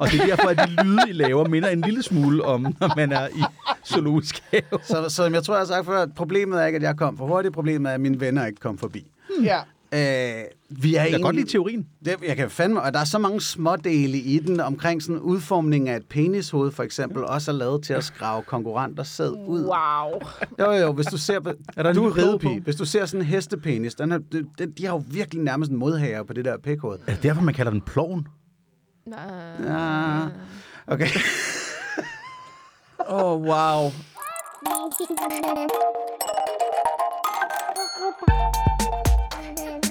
Og det er derfor, at de lyde, I laver, minder en lille smule om, når man er i zoologisk have. Så, så jeg tror, jeg har sagt før, at problemet er ikke, at jeg kom for hurtigt. Problemet er, at mine venner ikke kom forbi. ja. Øh, vi er Jeg kan godt lide teorien. det, jeg kan fandme, og der er så mange smådele i den, omkring sådan udformning af et penishoved, for eksempel, også er lavet til at skrave konkurrenter sæd ud. Wow. Jo, jo, hvis du ser... Er der en du er ridepige. Hvis du ser sådan en hestepenis, den har, de, de, de har jo virkelig nærmest en modhager på det der pækhoved. Er det derfor, man kalder den ploven? Ja. Okay. Åh, oh, wow.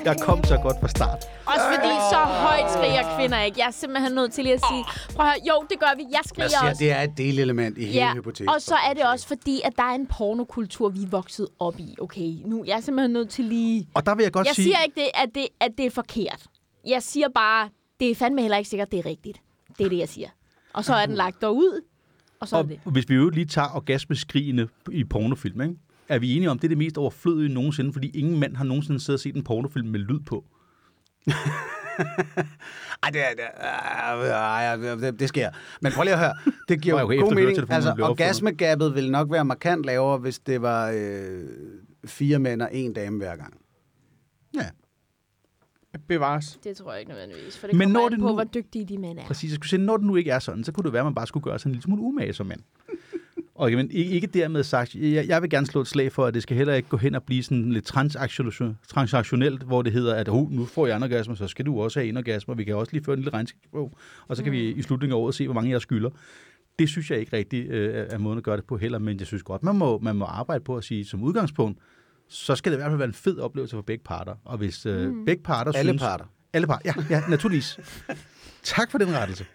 Jeg kom så godt fra start. Også fordi så højt skriger kvinder ikke. Jeg er simpelthen nødt til lige at sige, prøv at høre, jo, det gør vi. Jeg Jeg skriger siger, også. det er et delelement i hele Ja, hypotesen. og så er det også fordi, at der er en pornokultur, vi er vokset op i. Okay, nu jeg er simpelthen nødt til lige... Og der vil jeg godt Jeg sige... siger ikke, det, at, det, at det er forkert. Jeg siger bare, det er fandme heller ikke sikkert, det er rigtigt. Det er det, jeg siger. Og så er den lagt derud, og så er det. Og hvis vi jo lige tager orgasmeskrigene i pornofilm, ikke? er vi enige om, det er det mest overflødige nogensinde, fordi ingen mand har nogensinde siddet og set en pornofilm med lyd på. Ej, det, det, øh, det, det sker. Men prøv lige at høre. Det giver jo okay, god mening. Altså, orgasmegabet ville nok være markant lavere, hvis det var øh, fire mænd og en dame hver gang. Ja, Bevares. Det tror jeg ikke nødvendigvis, for det Men kommer når det på, nu- hvor dygtige de mænd er. præcis. Jeg skulle sige, når det nu ikke er sådan, så kunne det være, at man bare skulle gøre sig en lille smule umage som mand. Og men ikke, dermed sagt, jeg, jeg vil gerne slå et slag for, at det skal heller ikke gå hen og blive sådan lidt transaktion- transaktionelt, hvor det hedder, at oh, nu får jeg en orgasme, så skal du også have en orgasme, vi kan også lige føre en lille regnskabsbog, og så kan vi i slutningen af året se, hvor mange jeg skylder. Det synes jeg ikke rigtig øh, er måden at gøre det på heller, men jeg synes godt, man må, man må arbejde på at sige, som udgangspunkt, så skal det i hvert fald være en fed oplevelse for begge parter. Og hvis øh, mm. begge parter Alle synes... parter. Alle parter, ja, ja, naturligvis. tak for den rettelse.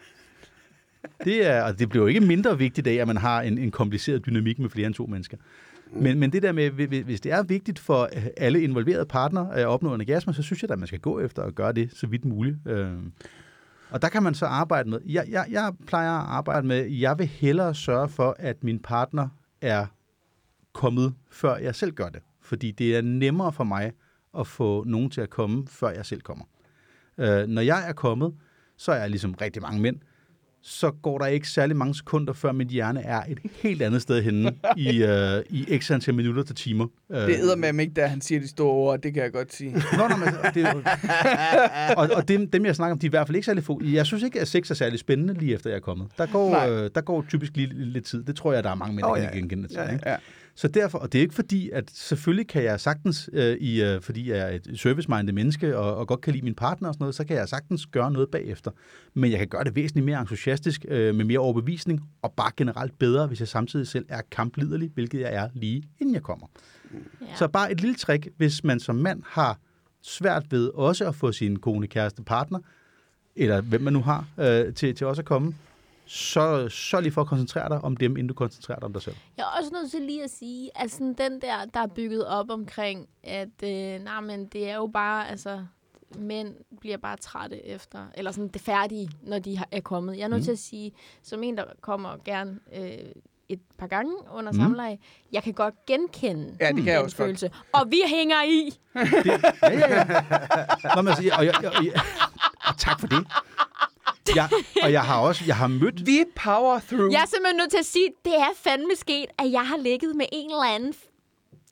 Det, er, og det bliver jo ikke mindre vigtigt af, at man har en, en kompliceret dynamik med flere end to mennesker. Men, men det der med, hvi- hvi- hvis det er vigtigt for øh, alle involverede partnere at opnå en orgasme, så synes jeg, at man skal gå efter at gøre det så vidt muligt. Øh, Og der kan man så arbejde med, jeg, jeg, jeg plejer at arbejde med, jeg vil hellere sørge for, at min partner er kommet, før jeg selv gør det. Fordi det er nemmere for mig at få nogen til at komme, før jeg selv kommer. Øh, når jeg er kommet, så er jeg ligesom rigtig mange mænd, så går der ikke særlig mange sekunder, før mit hjerne er et helt andet sted henne i, øh, i x antal minutter til timer. Øh, Det æder med ikke, da han siger de store ord, det kan jeg godt sige. Nå, nå, men, det, er jo- og, og dem, dem, jeg snakker om, de er i hvert fald ikke særlig få. Jeg synes ikke, at sex er særlig spændende, lige efter jeg er kommet. Der går, Nej. øh, der går typisk lige lidt tid. Det tror jeg, der er mange mænd, der oh, ja, kan genkende til. ja, ja. ikke? Så derfor, og det er ikke fordi, at selvfølgelig kan jeg sagtens, øh, i, øh, fordi jeg er et service-minded menneske, og, og godt kan lide min partner og sådan noget, så kan jeg sagtens gøre noget bagefter. Men jeg kan gøre det væsentligt mere entusiastisk, øh, med mere overbevisning, og bare generelt bedre, hvis jeg samtidig selv er kampliderlig, hvilket jeg er lige inden jeg kommer. Ja. Så bare et lille trick, hvis man som mand har svært ved også at få sin kone, kæreste, partner, eller hvem man nu har, øh, til, til også at komme, så sørg lige for at koncentrere dig om dem, inden du koncentrerer dig om dig selv. Jeg er også nødt til lige at sige, at sådan den der, der er bygget op omkring, at øh, nej, men det er jo bare, altså, mænd bliver bare trætte efter, eller sådan det færdige, når de har- er kommet. Jeg er nødt Mm. til at sige, som en, der kommer gerne øh, et par gange under Mm. samleje, jeg kan godt genkende Ja, det kan jeg den også godt. følelse. Og vi hænger i. Det, ja, ja, ja. Nå, men altså, og, jeg, og, jeg, og tak for det. Jeg, og jeg har også jeg har mødt... Vi power through. Jeg er simpelthen nødt til at sige, det er fandme sket, at jeg har ligget med en eller anden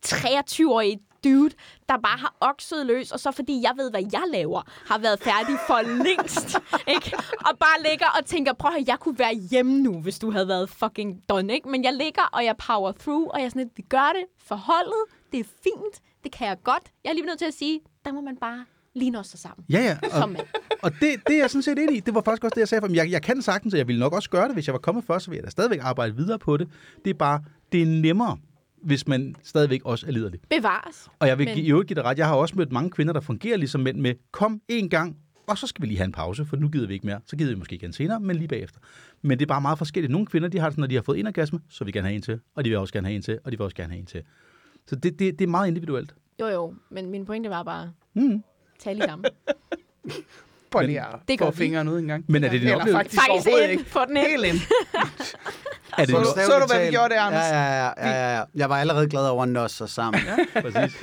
23-årig dude, der bare har okset løs, og så fordi jeg ved, hvad jeg laver, har været færdig for længst, ikke? Og bare ligger og tænker, prøv at jeg kunne være hjemme nu, hvis du havde været fucking done, ikke? Men jeg ligger, og jeg power through, og jeg er sådan lidt, vi gør det for holdet, det er fint, det kan jeg godt. Jeg er lige nødt til at sige, der må man bare ligne os sammen. Ja, ja. Som Og. Og det, det er jeg sådan set enig i. Det var faktisk også det, jeg sagde. For jeg, jeg kan sagtens, og jeg ville nok også gøre det, hvis jeg var kommet først, så ville jeg da stadigvæk arbejde videre på det. Det er bare, det er nemmere, hvis man stadigvæk også er liderlig. Bevares. Og jeg vil Men- i øvrigt give dig ret. Jeg har også mødt mange kvinder, der fungerer ligesom mænd med, kom en gang, og så skal vi lige have en pause, for nu gider vi ikke mere. Så gider vi måske igen senere, men lige bagefter. Men det er bare meget forskelligt. Nogle kvinder, de har sådan, når de har fået en orgasme, så vil de gerne have en til, og de vil også gerne have en til, og de vil også gerne have en til. Så det, det, det er meget individuelt. Jo, jo, men min pointe var bare, Mm. tag lige sammen. Prøv lige at få vi. fingeren ud en gang. Men er det din Eller oplevelse? faktisk, Faktisk overhovedet ind ikke. for den ind. Helt ind. Er det Så du- så du, hvad vi gjorde der, Anders? Ja, ja, ja, ja, ja. Jeg var allerede glad over at nå sig sammen. Ja. præcis.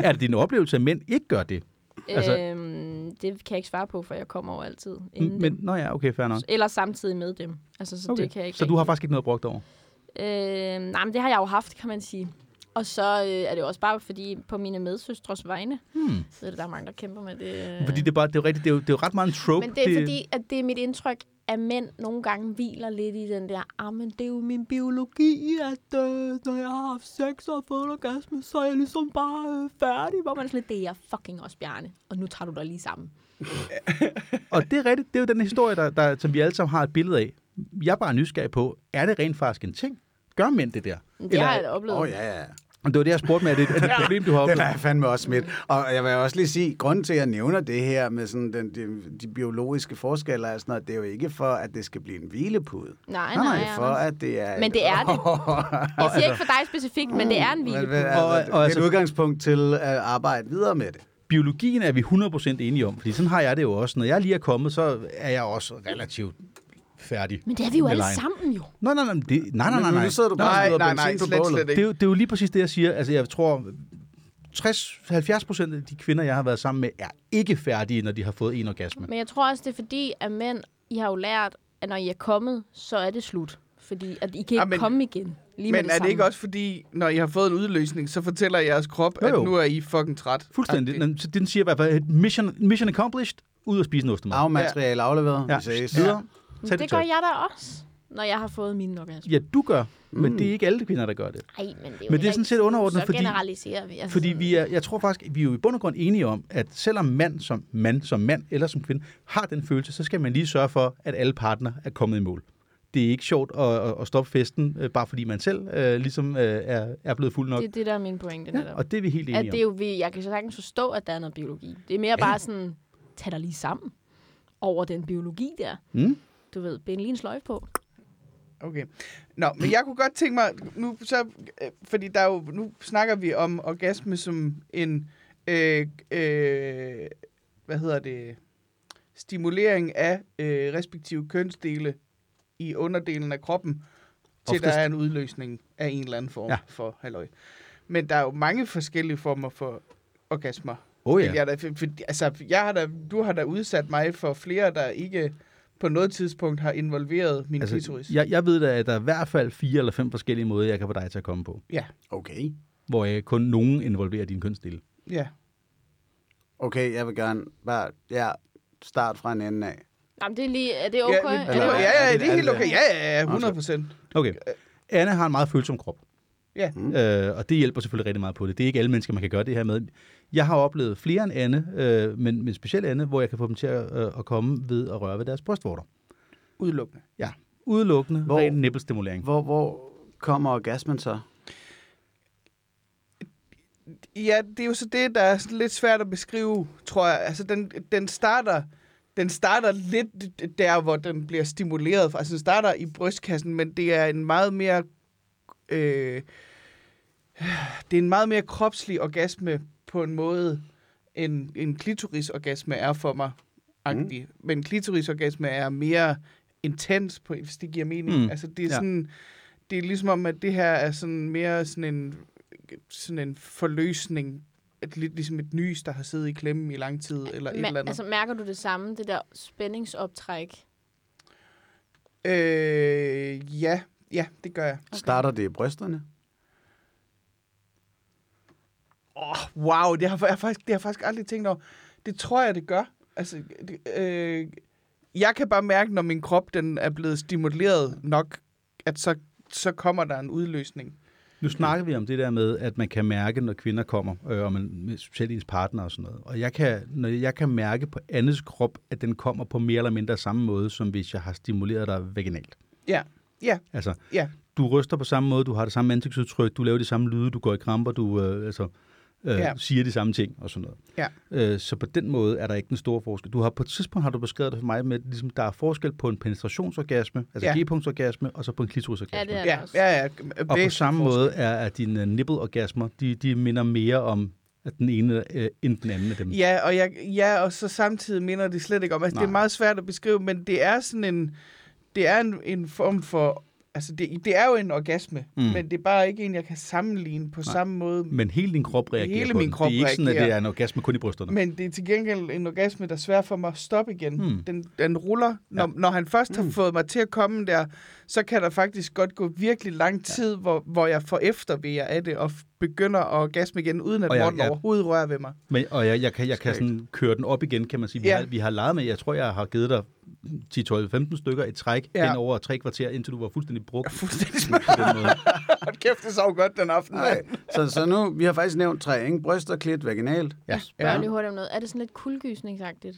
er det din oplevelse, at mænd ikke gør det? Altså- øhm, det kan jeg ikke svare på, for jeg kommer over altid inden Men, dem. nå ja, okay, fair nok. Eller samtidig med dem. Altså, så Okay. det kan jeg ikke Så du har faktisk ikke noget brugt over? Øh, nej, men det har jeg jo haft, kan man sige. Og så øh, er det også bare fordi, på mine medsøstres vegne, Hmm. så er det, der er mange, der kæmper med det. Fordi det er, bare, det er jo rigtigt, det er jo, det er jo ret meget en trope. Men det er fordi, at det er mit indtryk, at mænd nogle gange hviler lidt i den der, ah, men det er jo min biologi, at øh, når jeg har haft sex og fået orgasme, så er jeg ligesom bare øh, færdig. Hvor man er sådan lidt, det er jeg fucking også, Bjarne. Og nu tager du dig lige sammen. Og det er rigtigt, det er jo den historie, der, der, som vi alle sammen har et billede af. Jeg er bare nysgerrig på, er det rent faktisk en ting? Gør mænd det der? Det Eller- har jeg oplevet. Åh, oh, ja, ja. Det var det, jeg spurgte med, er det, er et problem, du har Den oplevet? er jeg fandme også smidt. Og jeg vil også lige sige, grunden til, at jeg nævner det her med sådan den, de, de biologiske forskelle, og sådan noget, det er jo ikke for, at det skal blive en hvilepude. Nej, Nej, nej, for, at det er... Men det er det. Jeg siger ikke for dig specifikt, men det er en Men, hvilepude. altså, Og- og, og og, det er altså- et udgangspunkt til at arbejde videre med det. Biologien er vi 100% enige om, fordi sådan har jeg det jo også. Når jeg lige er kommet, så er jeg også relativt færdig. Men det er vi jo alle lejen. sammen jo. Nej, nej, nej, det, nej, nej, nej, nej. nu sidder du bare Nej, nej, nej, på slet, slet Det ikke. er, jo, det er jo lige præcis det, jeg siger. Altså, jeg tror, 60-70 procent af de kvinder, jeg har været sammen med, er ikke færdige, når de har fået en orgasme. Men jeg tror også, det er fordi, at mænd, I har jo lært, at når I er kommet, så er det slut. Fordi at I kan ikke Ja, ja, men- komme igen. Lige Men er det samme. ikke også fordi, når I har fået en udløsning, så fortæller jeres krop, Jo, at jo. nu er I fucking træt? Fuldstændig. Den, så den siger i hvert fald, mission, mission accomplished, ud og spise en ostemad. Arvemateriale afleveret. Ja, Vi ses. videre. Men Tag det det gør jeg da også, når jeg har fået min orgasme. Ja, du gør, men Mm. det er ikke alle kvinder, der gør det. Ej, men det er, jo Men det er sådan set underordnet, så fordi- generaliserer vi. Altså, Fordi vi er, jeg tror faktisk, vi er jo i bund og grund enige om, at selvom mand som mand, som mand eller som kvinde har den følelse, så skal man lige sørge for, at alle partner er kommet i mål. Det er ikke sjovt at, at- at stoppe festen, øh, bare fordi man selv øh, ligesom øh, er, er blevet fuld nok. Det er det, der er min pointe. Ja, netop. og det er vi helt at enige det er jo, vi- jeg kan så sagtens forstå, at der er noget biologi. Det er mere bare sådan, tag dig lige sammen over den biologi der. Mm? Du ved, bind lige en sløjfe på. Okay. Nå, men jeg kunne godt tænke mig, nu så, øh, fordi der er jo, nu snakker vi om orgasme som en, øh, øh, hvad hedder det, stimulering af øh, respektive kønsdele i underdelen af kroppen, til Oftest. der er en udløsning af en eller anden form Ja. for halløj. Men der er jo mange forskellige former for orgasmer. Oh, Ja. Jeg, for, for, altså, jeg har da, du har da udsat mig for flere, der ikke på noget tidspunkt har involveret min altså, klitoris. jeg, jeg ved da, at der er i hvert fald fire eller fem forskellige måder, jeg kan få dig til at komme på. Okay. Hvor jeg kun nogen involverer din kønsdel. Ja. Okay, jeg vil gerne bare ja, start fra en ende af. Jamen, det er lige, er det okay? Ja, men, er Eller det ja, ja, ja, det- det er helt det- okay. Ja, ja, ja, 100 procent. Okay. Anne har en meget følsom krop. Ja. Mm. Øh, og det hjælper selvfølgelig rigtig meget på det. Det er ikke alle mennesker, man kan gøre det her med. Jeg har oplevet flere end Anne, øh, men, men specielt Anne, hvor jeg kan få dem til at, øh, at komme ved at røre ved deres brystvorter. Udelukkende. Udelukkende Hvor- ren nippelstimulering. Hvor, hvor kommer orgasmen så? Ja, det er jo så det, der er lidt svært at beskrive, tror jeg. Altså, den, den starter... Den starter lidt der, hvor den bliver stimuleret. Altså, den starter i brystkassen, men det er en meget mere... Øh, det er en meget mere kropslig orgasme på en måde, end en klitorisorgasme er for mig. Mm. Men klitorisorgasme er mere intens, på, hvis det giver mening. Mm. Altså, det er Ja. sådan... Det er ligesom om, at det her er sådan mere sådan en sådan en forløsning. Et, lidt ligesom et nys, der har siddet i klemme i lang tid, eller et Ma- eller andet. altså, mærker du det samme, det der spændingsoptræk? Øh, ja, ja, det gør jeg. Okay. Starter det i brysterne? Oh, wow, det har, jeg faktisk, det har jeg faktisk aldrig tænkt over. Det tror jeg, det gør. Altså, det, øh, jeg kan bare mærke, når min krop den er blevet stimuleret nok, at så, så kommer der en udløsning. Nu snakker vi om det der med, at man kan mærke, når kvinder kommer, øh, og man, specielt ens partner og sådan noget. Og jeg kan, når jeg kan mærke på andres krop, at den kommer på mere eller mindre samme måde, som hvis jeg har stimuleret dig vaginalt. Ja, ja, Altså, ja. du ryster på samme måde, du har det samme ansigtsudtryk, du laver de samme lyde, du går i kramper, du øh, altså, øh, Ja. ja. siger de samme ting og sådan noget. Ja. Øh, så på den måde er der ikke den store forskel. Du har på et tidspunkt har du beskrevet det for mig med, at ligesom, der er forskel på en penetrationsorgasme, altså Ja. ja. G-punktsorgasme, og så på en klitorisorgasme. Ja, det er Ja, der også. ja, ja. Og på samme forskel. måde er, at dine nippelorgasmer, de, de minder mere om at den ene øh, end den anden af dem. Ja, og jeg, ja, og så samtidig minder det slet ikke om. Altså, det er Nej. meget svært at beskrive, men det er sådan en, det er en, en form for Altså, det, det er jo en orgasme, Mm. mm. men det er bare ikke en, jeg kan sammenligne på Nej. samme måde. Men hele din krop reagerer Hele på min den. krop Det er ikke sådan, at det reagerer. er en orgasme kun i brysterne. Men det er til gengæld en orgasme, der er svær for mig at stoppe igen. Hmm. Den, den ruller. Når, Ja. når han først har Hmm. fået mig til at komme der, så kan der faktisk godt gå virkelig lang tid, hvor, hvor jeg får eftervejer af det, og begynder at orgasme igen, uden at Og jeg- Morten jeg- overhovedet rører ved mig. Men, og jeg, jeg kan, jeg kan sådan køre den op igen, kan man sige. Vi, Ja. har, vi har leget med, jeg tror, jeg har givet dig 10, 12, 15 stykker et træk Ja. hen over tre kvarter, indtil du var fuldstændig brugt Jeg er fuldstændig på smart. den måde. Hold kæft, det sov godt den aften. Nej. Så, så nu, vi har faktisk nævnt tre, ikke? Bryster, klit, vaginalt. Ja. Jeg Ja. lige hurtigt om noget. Er det sådan lidt kuldegysningsagtigt?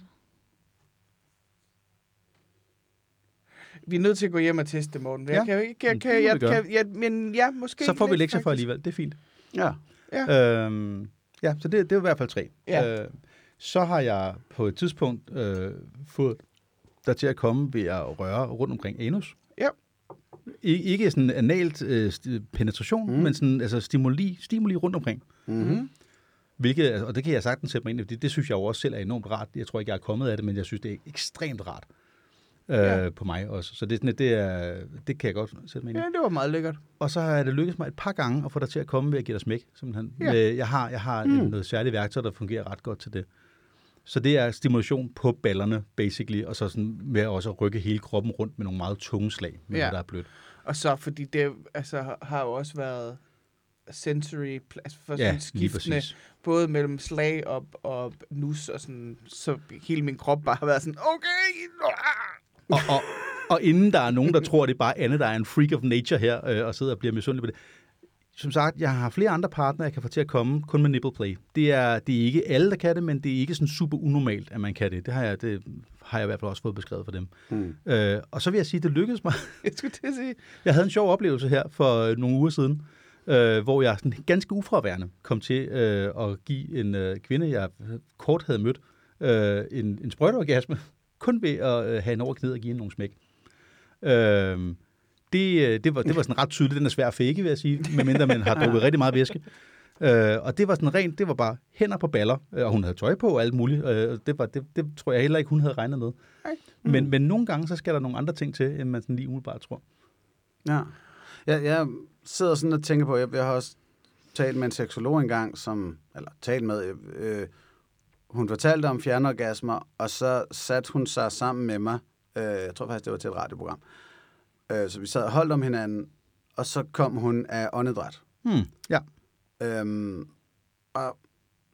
Vi er nødt til at gå hjem og teste det, Morten. Jeg Ja. kan, ikke- jeg, kan, jeg, kan, jeg, men ja, måske Så får vi lidt, lektier for alligevel. Det er fint. Ja. Øhm, ja, så det, det er i hvert fald tre. Ja. Øh, så har jeg på et tidspunkt øh, fået dig til at komme ved at røre rundt omkring anus. Ja. I, ikke sådan analt øh, st- penetration, Mm. men sådan, altså stimuli, stimuli rundt omkring. Mm-hmm. Hvilket, altså, og det kan jeg sagtens sætte mig ind i, det, det synes jeg jo også selv er enormt rart. Jeg tror ikke, jeg er kommet af det, men jeg synes, det er ekstremt rart øh, Ja. på mig også. Så det, er sådan, det, er, det kan jeg godt sætte mig ind i. Ja, det var meget lækkert. Og så har det lykkedes mig et par gange at få dig til at komme ved at give dig smæk. Simpelthen. Ja. Ja. Jeg har, jeg har Mm. noget særligt værktøj, der fungerer ret godt til det. Så det er stimulation på ballerne, basically, og så sådan med også at rykke hele kroppen rundt med nogle meget tunge slag, med Ja. ja. der er blødt. Og så, fordi det altså, har jo også været sensory, altså for sådan skiftende, både mellem slag og, og nus, og sådan, så hele min krop bare har været sådan, okay! Og, og, og inden der er nogen, der tror, det er bare Anne, der er en freak of nature her, øh, og sidder og bliver misundelig på det. Som sagt, jeg har flere andre partnere, jeg kan få til at komme, kun med nipple play. Det er, det er ikke alle, der kan det, men det er ikke sådan super unormalt, at man kan det. Det har jeg, det har jeg i hvert fald også fået beskrevet for dem. Mm. Øh, og så vil jeg sige, at det lykkedes mig. jeg skulle til at sige, Jeg havde en sjov oplevelse her for øh, nogle uger siden, øh, hvor jeg sådan ganske ufraværende kom til øh, at give en øh, kvinde, jeg kort havde mødt, øh, en, en sprøjteorgasme, kun ved at øh, have hende over knæet og give hende nogle smæk. Øh, det, det, var, det var sådan ret tydeligt. Den er svær at fake, vil jeg sige, medmindre man har drukket rigtig meget væske. Øh, og det var sådan rent, det var bare hænder på baller, øh, og hun havde tøj på og alt muligt. Øh, det, var, det, det tror jeg heller ikke, hun havde regnet med. Nej. Men, men nogle gange, så skal der nogle andre ting til, end man sådan lige umiddelbart tror. Ja. Jeg, jeg sidder sådan og tænker på, jeg, jeg har også talt med en seksolog engang, som, eller talt med, øh, hun fortalte om fjernorgasmer, og så satte hun sig sammen med mig, øh, jeg tror faktisk, det var til et radioprogram, øh, så vi sad og holdt om hinanden, og så kom hun af åndedræt. Hmm. Ja. Øhm, og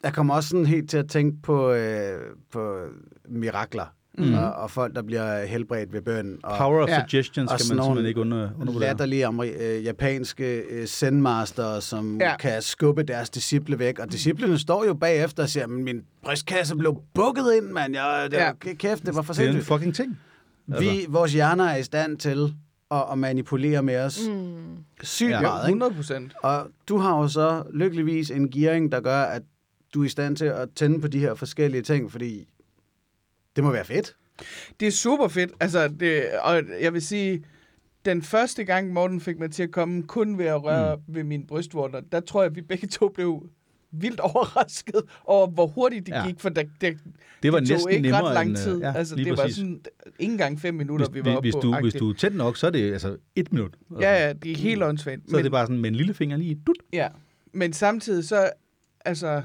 jeg kommer også sådan helt til at tænke på, øh, på mirakler, Mm. og, og folk, der bliver helbredt ved bøn. Og, Power of Ja. suggestion Og skal sådan man simpelthen ikke under, undervurdere. latterlige ameri- øh, japanske øh, zenmaster, som Ja. kan skubbe deres disciple væk. Og disciplene står jo bagefter og siger, "Men min brystkasse blev bukket ind, mand. Jeg, det Ja. var, kæft, det var for Det er en sindssygt. fucking ting. Altså. Vi, vores hjerner er i stand til at, at manipulere med os Mm. sygt Ja. meget. Ikke? 100 procent. Og du har jo så lykkeligvis en gearing, der gør, at du er i stand til at tænde på de her forskellige ting, fordi det må være fedt. Det er super fedt. Altså, det, og jeg vil sige, den første gang Morten fik mig til at komme kun ved at røre mm. ved mine brystvorter, der tror jeg, at vi begge to blev vildt overrasket over, hvor hurtigt det Ja. gik, for der, der, Det var det tog næsten ikke nemmere ret lang end, øh, tid. ja, altså, det var præcis. sådan, ikke engang fem minutter, hvis, vi var oppe hvis, på. du, hvis agtigt. du er tæt nok, så er det altså et minut. Altså, Ja, ja, det er helt åndssvagt. Så er det bare sådan med en lille finger lige dut. Ja, men samtidig så, altså,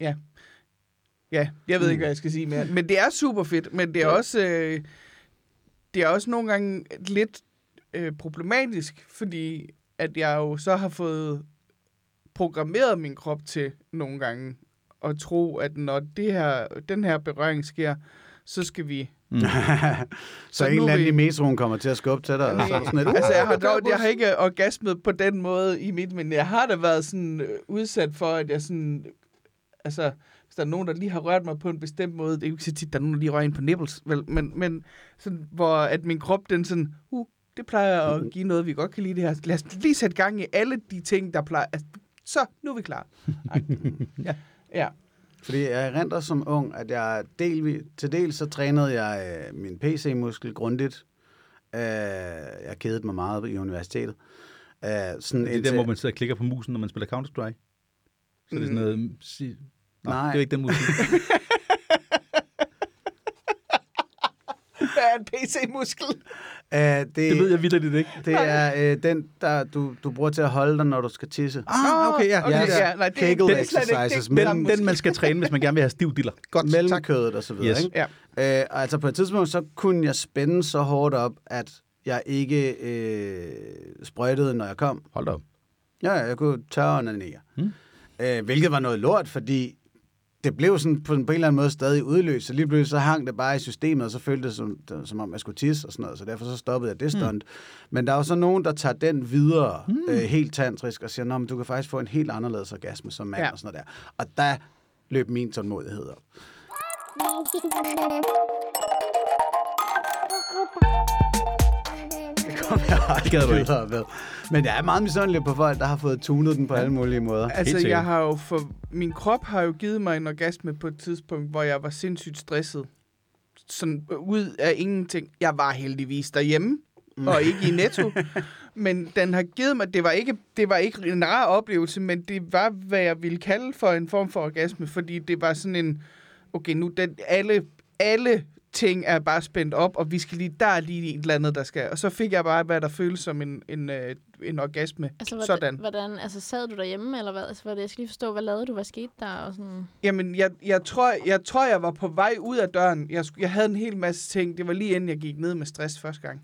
ja, ja, jeg ved ikke, hvad jeg skal sige mere. Men det er super fedt, men det er også, øh, det er også nogle gange lidt øh, problematisk, fordi at jeg jo så har fået programmeret min krop til nogle gange at tro, at når det her, den her berøring sker, så skal vi... Mm. så, Så en eller anden vi- i metroen kommer til at skubbe til dig. og så sådan lidt, altså, jeg har, "Uh, dog, jeg har ikke orgasmet på den måde i mit, men jeg har da været sådan øh, udsat for, at jeg sådan, altså, hvis der er nogen, der lige har rørt mig på en bestemt måde, det er jo ikke så tit, der er nogen, der lige rører ind på nipples, vel, men, men sådan, hvor at min krop, den sådan, uh, det plejer at give noget, vi godt kan lide det her. Lad os lige sætte gang i alle de ting, der plejer, altså, så, nu er vi klar. Ja. Ja. Fordi jeg renter som ung, at jeg delvis, til dels så trænede jeg øh, min PC-muskel grundigt. Øh, jeg kedede mig meget i universitetet. Øh, sådan Det er der, hvor man sidder og klikker på musen, når man spiller Counter-Strike. Så det er sådan noget... Nå, Nej. det er ikke den musik. Hvad er en PC-muskel? Uh, det, Det ved jeg vildt ikke. Det er uh, den, der du, du bruger til at holde dig, når du skal tisse. Ah, okay, ja. Okay, Ja, nej, det, Kegel det er exercises, det, den, Den, man skal træne, hvis man gerne vil have stiv diller. Godt, mellem tak. kødet og så videre. Yes. Ikke? Ja. Og altså på et tidspunkt, så kunne jeg spænde så hårdt op, at jeg ikke øh, sprøjtede, når jeg kom. Hold da op. Ja, jeg kunne tørre onanere. Mm. Øh, hvilket var noget lort, fordi det blev sådan på, en- på en eller anden måde stadig udløst, så lige pludselig så hang det bare i systemet, og så føltes det som, som om jeg skulle tisse og sådan noget, så derfor så stoppede jeg det stunt. Mm. Men der er jo så nogen, der tager den videre, mm. øh, helt tantrisk, og siger, Nå, men du kan faktisk få en helt anderledes orgasme som mand Ja. og sådan noget der. Og der løb min tålmodighed op. Det kom jeg ikke. videre med. Men jeg er meget misundelig på folk, der har fået tunet den på alle mulige måder. Altså, jeg har jo for, min krop har jo givet mig en orgasme på et tidspunkt, hvor jeg var sindssygt stresset. Sådan øh, ud af ingenting. Jeg var heldigvis derhjemme, og ikke i Netto. men den har givet mig, det var, ikke, det var ikke en rar oplevelse, men det var, hvad jeg ville kalde for en form for orgasme, fordi det var sådan en, okay, nu den, alle, alle ting er bare spændt op, og vi skal lige, der er lige et eller andet, der skal. Og så fik jeg bare, hvad der føles som en, en, øh, en orgasme. Altså, hvordan, Sådan. hvordan, altså, sad du derhjemme, eller hvad? Altså, hvad, jeg skal lige forstå, hvad lavede du? Hvad skete der? Og sådan... Jamen, jeg, jeg, tror, jeg tror, jeg var på vej ud af døren. Jeg, jeg havde en hel masse ting. Det var lige inden, jeg gik ned med stress første gang.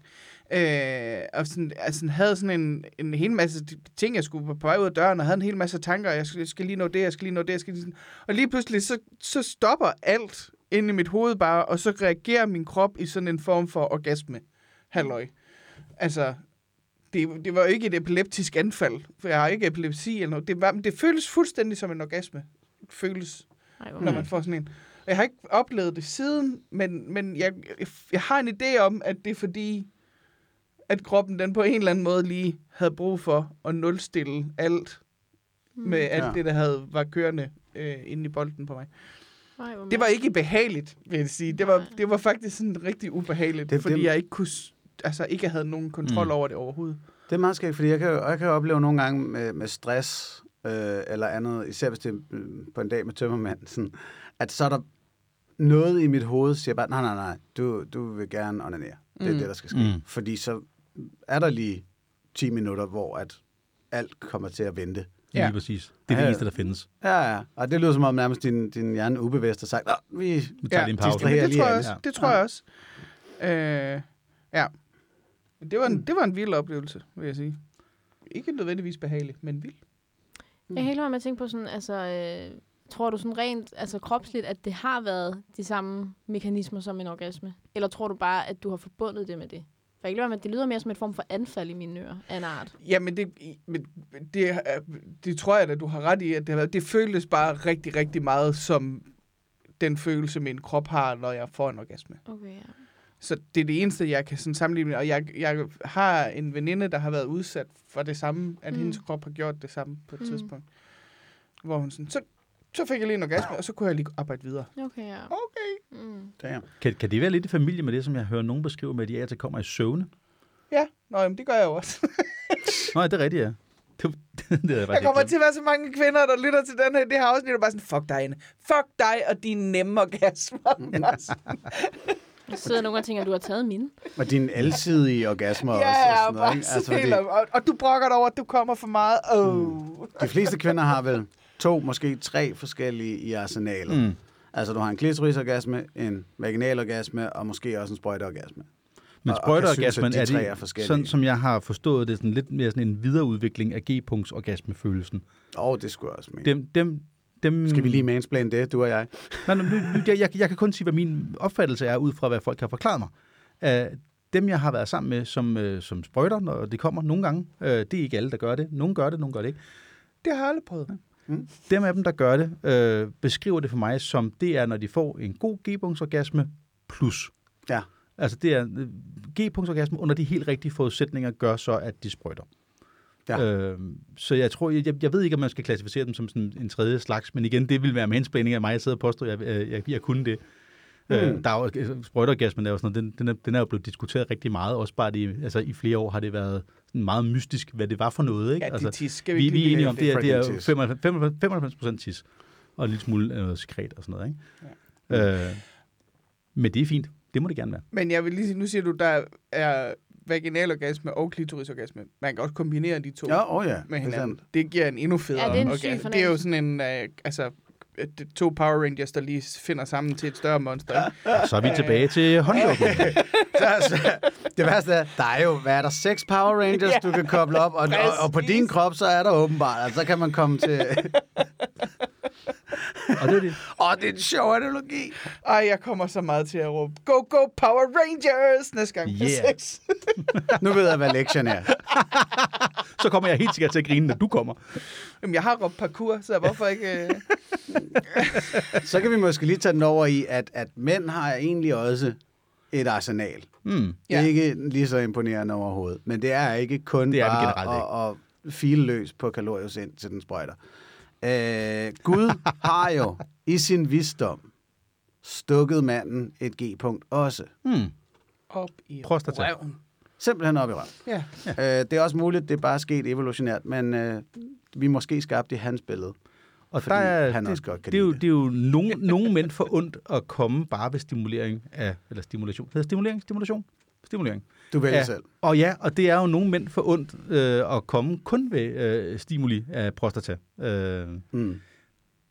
Øh, og sådan, altså, havde sådan en, en hel masse ting, jeg skulle på vej ud af døren, og havde en hel masse tanker. Jeg skal, jeg skal lige nå det, jeg skal lige nå det, jeg skal lige... Og lige pludselig, så, så stopper alt inde i mit hoved bare, og så reagerer min krop i sådan en form for orgasme. Halløj. Altså, det, det var ikke et epileptisk anfald, for jeg har ikke epilepsi eller noget. Det, var, det føles fuldstændig som en orgasme. Det føles Ej, når man får sådan en. Og Jeg har ikke oplevet det siden, men, men jeg, jeg har en idé om, at det er fordi, at kroppen den på en eller anden måde lige havde brug for at nulstille alt Mm. med alt Ja. det, der havde, var kørende øh, inde i bolden på mig. Det var ikke behageligt, vil jeg sige. Det var, Nej. det var faktisk sådan rigtig ubehageligt, Det- fordi det- jeg ikke kunne, altså ikke havde nogen kontrol Mm. mm. over det overhovedet. Det er meget skægt, fordi jeg kan, jeg kan opleve nogle gange med, med stress øh, eller andet, især hvis det er øh, på en dag med tømmermand, sådan, at så er der noget i mit hoved, siger bare, nej, nej, nej, du, du vil gerne onanere. Det er Mm. det, der skal ske. Mm. Fordi så er der lige 10 minutter, hvor at alt kommer til at vente. Ja. Ja. Lige præcis. Det er Ja. det eneste, der findes. Ja, ja. Og det lyder som om nærmest din, din hjerne ubevidst har sagt, vi... Vi tager Ja, lige en pause. Men det lige tror jeg også. Ja. Det tror Ja. jeg også. Øh, ja. Men Det var, en, det var en vild oplevelse, vil jeg sige. Ikke nødvendigvis behagelig, men vild. Jeg er helt med at tænke på sådan, altså, øh, tror du sådan rent altså kropsligt, at det har været de samme mekanismer som en orgasme? Eller tror du bare, at du har forbundet det med det? For ikke med, at det lyder mere som et form for anfald i mine ører af en art. Jamen, det, men det, det tror jeg da, du har ret i, at det, har været, det føles bare rigtig, rigtig meget som den følelse, min krop har, når jeg får en orgasme. Okay, ja. Så det er det eneste, jeg kan sådan sammenligne. Og jeg, jeg har en veninde, der har været udsat for det samme, at Mm. hendes krop har gjort det samme på et mm. tidspunkt. Hvor hun sådan, så, så fik jeg lige en orgasme, og så kunne jeg lige arbejde videre. Okay, ja. Okay. Mm. Damn. Kan, kan det være lidt i familie med det, som jeg hører nogen beskrive med, at de af til kommer i søvne? Ja, Nå, jamen, det gør jeg jo også. Nej, det er rigtigt, ja. Det, det, det er jeg Der faktisk kommer til at være så mange kvinder, der lytter til den her, det her afsnit, og bare sådan, fuck dig, Anne. Fuck dig og dine nemme orgasmer. Jeg sidder nogle gange og tænker, at du har taget mine. Og dine alsidige orgasmer også. ja, og sådan bare noget, ikke? altså, fordi og, og, du brokker dig over, at du kommer for meget. Oh. de fleste kvinder har vel to, måske tre forskellige i arsenalet. Mm. Altså, du har en klitorisorgasme, en vaginalorgasme, og måske også en sprøjteorgasme. Men sprøjteorgasmen at de er er sådan som jeg har forstået det, sådan lidt mere sådan en videreudvikling af G-punktsorgasmefølelsen. Åh, oh, det skulle jeg også mene. Dem, dem, dem, Skal vi lige mansplane det, du og jeg? Nej, nej, nu, jeg, jeg, jeg kan kun sige, hvad min opfattelse er, ud fra hvad folk har forklaret mig. Uh, dem, jeg har været sammen med som, uh, som sprøjter, når det kommer nogle gange, uh, det er ikke alle, der gør det. Nogle gør det, nogle gør det ikke. Det har jeg aldrig prøvet. Dem af dem, der gør det, uh, beskriver det for mig som, det er, når de får en god G-punktsorgasme plus. Ja. Altså det er øh, G-punktsorgasme under de helt rigtige forudsætninger gør så, at de sprøjter. Ja. Øh, så jeg tror, jeg, jeg ved ikke, om man skal klassificere dem som sådan en tredje slags, men igen, det vil være mansplaining af mig, jeg sidder og påstår, jeg, jeg, jeg, jeg kunne det. Mm. Øh, der er jo, øh, sprøjteorgasmen er jo sådan noget, den, den, er, den er jo blevet diskuteret rigtig meget, også bare det, altså i flere år har det været sådan meget mystisk, hvad det var for noget, ikke? Ja, det altså, tis. Skal vi, vi, ikke vi er enige om, det er, det er jo Fricking tis. 95, 95 procent tis, og en lille smule øh, noget sekret og sådan noget, ikke? Ja. Øh, men det er fint. Det må det gerne være. Men jeg vil lige sige, nu siger du, der er vaginalorgasme og klitorisorgasme. Man kan også kombinere de to Ja, oh ja. med bestemt. hinanden. Det giver en endnu federe Ja, det er en orgasme. Det er jo sådan en, øh, altså, øh, to Power Rangers, der lige finder sammen til et større monster. Så er vi tilbage til håndjokken. Så, så, det værste er, der er jo, hvad er der, seks Power Rangers, Ja, du kan koble op, og, og, og på din krop, så er der åbenbart, altså, så kan man komme til... og det er det. Åh, det er en sjov analogi. Ej, jeg kommer så meget til at råbe, go, go, Power Rangers, næste gang på Yeah. sex. Nu ved jeg, hvad lektien er. Så kommer jeg helt sikkert til at grine, når du kommer. Jamen, jeg har råbt parkour, så hvorfor ikke... Øh... Så kan vi måske lige tage den over i, at, at mænd har egentlig også et arsenal. Mm. Det er Ja. ikke lige så imponerende overhovedet. Men det er ikke kun Det er det bare generelt at, at file løs på kalorius ind til den sprøjter. Øh, Gud har jo i sin visdom stukket manden et G-punkt også. Mm. Op i Prostata. røven. Simpelthen op i røven. Ja. Øh, det er også muligt, det er bare sket evolutionært, men øh, vi måske skabt i hans billede. Og Fordi der er, han det, også godt kan det, er jo, det. det er jo nogen, nogle mænd for ondt at komme bare ved stimulering af, eller stimulation. Hedder stimulering? Stimulation? Stimulering. Du vælger Ja. selv. Og ja, og det er jo nogle mænd for ondt øh, at komme kun ved øh, stimuli af prostata. Øh, Mm.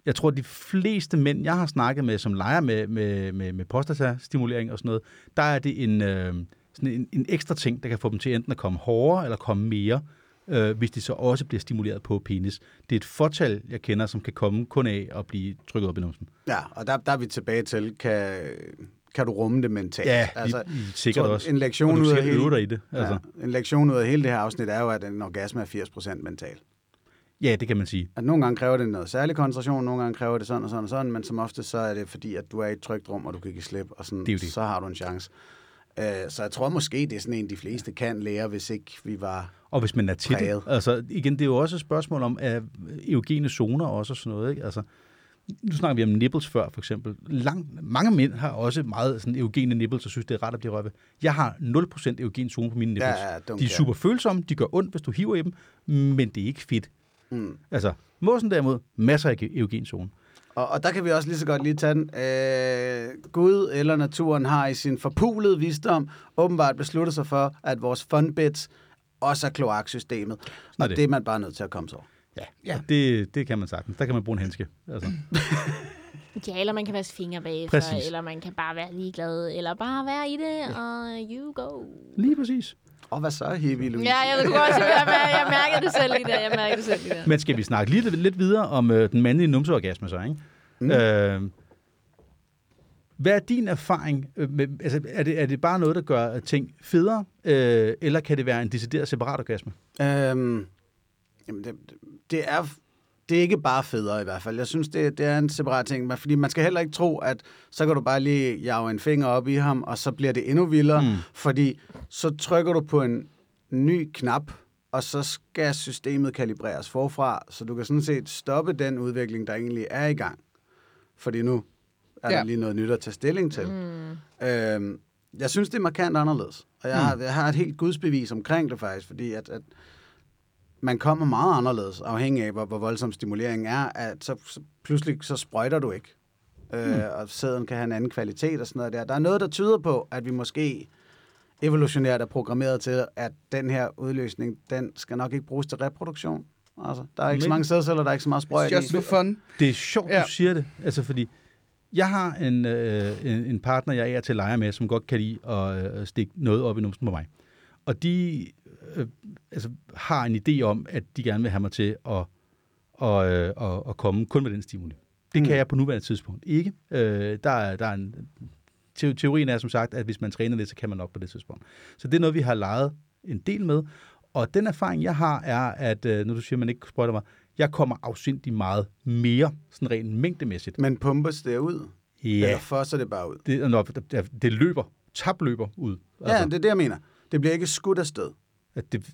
jeg tror, de fleste mænd, jeg har snakket med, som leger med, med, med, med prostatastimulering og sådan noget, der er det en, øh, sådan en, en ekstra ting, der kan få dem til enten at komme hårdere eller komme mere, øh, hvis de så også bliver stimuleret på penis. Det er et fortal, jeg kender, som kan komme kun af at blive trykket op i numsen. Ja, og der, der er vi tilbage til, kan, kan du rumme det mentalt? altså, I, I, sikkert tror, også. En lektion, ud af hele, dig i det. Altså. ja, en lektion ud af hele det her afsnit er jo, at en orgasme er 80% mental. Ja, det kan man sige. At nogle gange kræver det noget særlig koncentration, nogle gange kræver det sådan og sådan og sådan, men som ofte så er det fordi, at du er i et trygt rum, og du kan give slip, og sådan, Det det. så har du en chance. Uh, så jeg tror måske, det er sådan en, de fleste kan lære, hvis ikke vi var... Og hvis man er til Præget. det. Altså, igen, det er jo også et spørgsmål om er eugene zoner også og sådan noget. Ikke? Altså, nu snakker vi om nipples før, for eksempel. Lang, mange mænd har også meget sådan eugene nipples og synes, det er ret at blive røvet. Jeg har 0% eugen zone på mine nipples. Ja, de er super følsomme, de gør ondt, hvis du hiver i dem, men det er ikke fedt. Mm. Altså, måsen derimod, masser af eugen zone. Og, og der kan vi også lige så godt lige tage den. Øh, Gud eller naturen har i sin forpulede visdom åbenbart besluttet sig for, at vores funbits også er kloaksystemet. er Og det. det er man bare nødt til at komme så over. Ja, Ja. ja. Det, det kan man sagtens. Der kan man bruge en handske. Altså. Ja, eller man kan vaske fingre bagefter, Præcis. eller man kan bare være ligeglad, eller bare være i det, og you go. Lige præcis. Og hvad så, hippie Louise? Ja, jeg ved godt, jeg, jeg, jeg mærker det selv lige der. Jeg mærker det selv lige der. Men skal vi snakke lidt, lidt videre om øh, den mandlige numseorgasme så, ikke? Mm. Øh, hvad er din erfaring? Øh, med, altså, er, det, er det bare noget, der gør ting federe, øh, eller kan det være en decideret separat orgasme? Øhm, jamen det, det, er, det er ikke bare federe i hvert fald. Jeg synes, det, det er en separat ting. men Fordi man skal heller ikke tro, at så kan du bare lige jage en finger op i ham, og så bliver det endnu vildere. Mm. Mm. Fordi så trykker du på en ny knap, og så skal systemet kalibreres forfra, så du kan sådan set stoppe den udvikling, der egentlig er i gang. Fordi nu er ja. Der lige noget nyt at tage stilling til. Mm. Øhm, jeg synes, det er markant anderledes. Og jeg, har, jeg har et helt gudsbevis omkring det faktisk, fordi at, at man kommer meget anderledes, afhængig af, hvor, hvor voldsom stimuleringen er, at så, så pludselig så sprøjter du ikke. Øh, og sæden kan have en anden kvalitet og sådan noget der. Der er noget, der tyder på, at vi måske evolutionært er programmeret til, at den her udløsning, den skal nok ikke bruges til reproduktion. Altså, der er ikke så Men- mange sædceller, der er ikke så meget sprøjt Just i. for fun. Det er sjovt, ja. Ja. du siger det. Altså, fordi jeg har en, øh, en, en partner, jeg er til leger med, som godt kan lide at øh, stikke noget op i numsen på mig. Og de øh, altså, har en idé om, at de gerne vil have mig til at, og, øh, og, og komme kun med den stimuli. Det kan Mm. jeg på nuværende tidspunkt ikke. Øh, der, er, der er en, te- teorien er som sagt, at hvis man træner lidt, så kan man nok på det tidspunkt. Så det er noget, vi har leget en del med. Og den erfaring, jeg har, er, at øh, når du siger, at man ikke sprøjter mig, jeg kommer afsindig meget mere, sådan rent mængdemæssigt. Men pumpes det ud? Ja, Eller fosser det bare ud? det, når, det, det løber, tabløber ud. Altså. Ja, det er det, jeg mener. Det bliver ikke skudt afsted. At det,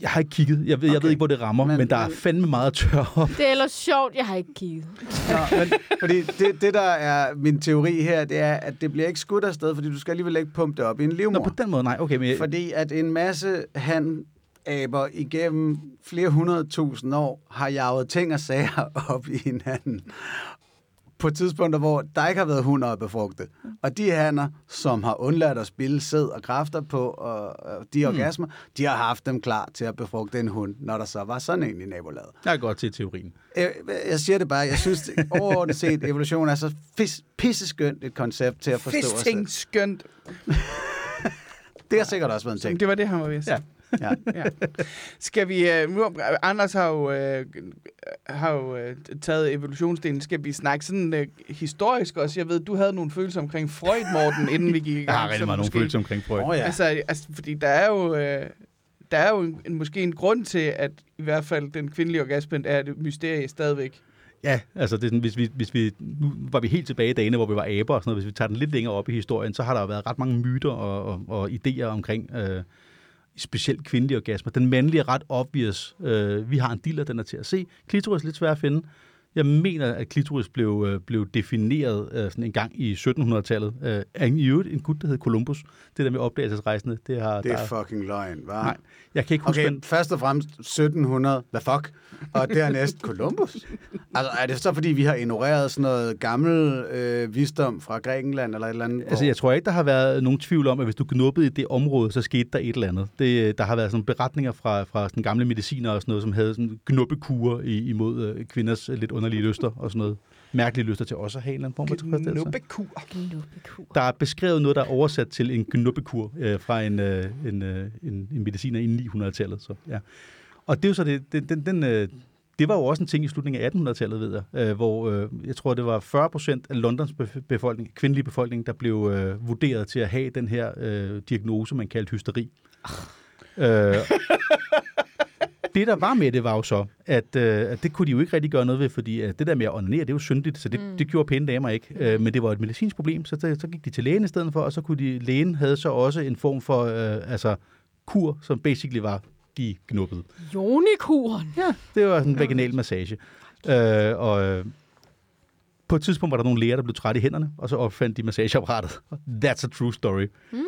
jeg har ikke kigget. Jeg ved, okay. jeg ved ikke, hvor det rammer, men, Men- der er fandme meget tør op. Det er ellers sjovt, jeg har ikke kigget. Nå, men, fordi det, det, der er min teori her, det er, at det bliver ikke skudt afsted, fordi du skal alligevel ikke pumpe det op i en Nå, livmor. på den måde, nej. Okay, men jeg, Fordi at en masse hanaber igennem flere hundrede tusind år har jaget ting og sager op i hinanden. På tidspunkter, hvor der ikke har været hunder at befrugte. Og de hanner, som har undladt at spille sæd og kræfter på og, og de orgasmer, de har haft dem klar til at befrugte en hund, når der så var sådan en i nabolaget. Jeg er godt til teorien. Jeg, jeg siger det bare, jeg synes det, overordnet set, evolution er så fis, pisseskønt et koncept til at forstå os selv. Fisting skønt. Det har sikkert også været en ting. Det var det, han var ved at sige. Ja. Ja. Ja. Skal vi... Uh, nu, Anders har jo, uh, har jo uh, taget evolutionsdelen. Skal vi snakke sådan uh, historisk også? Jeg ved, du havde nogle følelser omkring Freud, Morten, inden vi gik i gang. Jeg har rigtig meget nogle følelser omkring Freud. Oh, ja. Altså, altså, fordi der er jo... Uh, der er jo en, en, måske en grund til, at i hvert fald den kvindelige orgasme er et mysterie stadigvæk. Ja, altså det er sådan, hvis vi, hvis vi, nu var vi helt tilbage i dagene, hvor vi var aber og sådan noget. Hvis vi tager den lidt længere op i historien, så har der jo været ret mange myter og, og, og idéer omkring øh, specielt kvindelige orgasmer. Den mandlige er ret obvious. Øh, vi har en diller, den er til at se. Klitoris er lidt svær at finde. Jeg mener, at klitoris blev, øh, blev defineret øh, sådan en gang i 1700-tallet øh, i øvrigt en gut, der hed Columbus. Det der med opdagelsesrejsende, det har... Det er der, fucking løgn, hva'? nej, jeg kan ikke huske, Okay, okay. først og fremmest 1700, hvad fuck? Og dernæst Columbus. Altså, er det så, fordi vi har ignoreret sådan noget gammel øh, visdom fra Grækenland eller et eller andet? Altså, jeg tror ikke, der har været nogen tvivl om, at hvis du knuppede i det område, så skete der et eller andet. Det, der har været sådan beretninger fra, fra sådan gamle mediciner og sådan noget, som havde sådan knuppekurer imod øh, kvinders øh, lidt underlige lyster og sådan noget. Mærkelige lyster til også at have en eller anden form for tilfredsstillelse. Knuppekur. Der er beskrevet noget, der er oversat til en knuppekur øh, fra en, øh, en, øh, en, en mediciner i 900-tallet. Så, ja. Og det er jo så det, den, den, den, øh, det var jo også en ting i slutningen af 1800-tallet, ved jeg, øh, hvor øh, jeg tror, det var 40 procent af Londons bef- befolkning, kvindelige befolkning, der blev øh, vurderet til at have den her øh, diagnose, man kaldte hysteri. Øh, det, der var med det, var jo så, at, øh, at det kunne de jo ikke rigtig gøre noget ved, fordi øh, det der med at onanere, det er jo syndigt, så det, mm. det gjorde pæne damer ikke. Øh, men det var et medicinsk problem, så, så, så gik de til lægen i stedet for, og så kunne de, lægen havde så også en form for øh, altså, kur, som basically var de knuppede. Jonikuren. Ja, det var sådan en vaginal massage. Øh, og øh, på et tidspunkt var der nogle læger, der blev trætte i hænderne, og så opfandt de massageapparatet. That's a true story. Mm.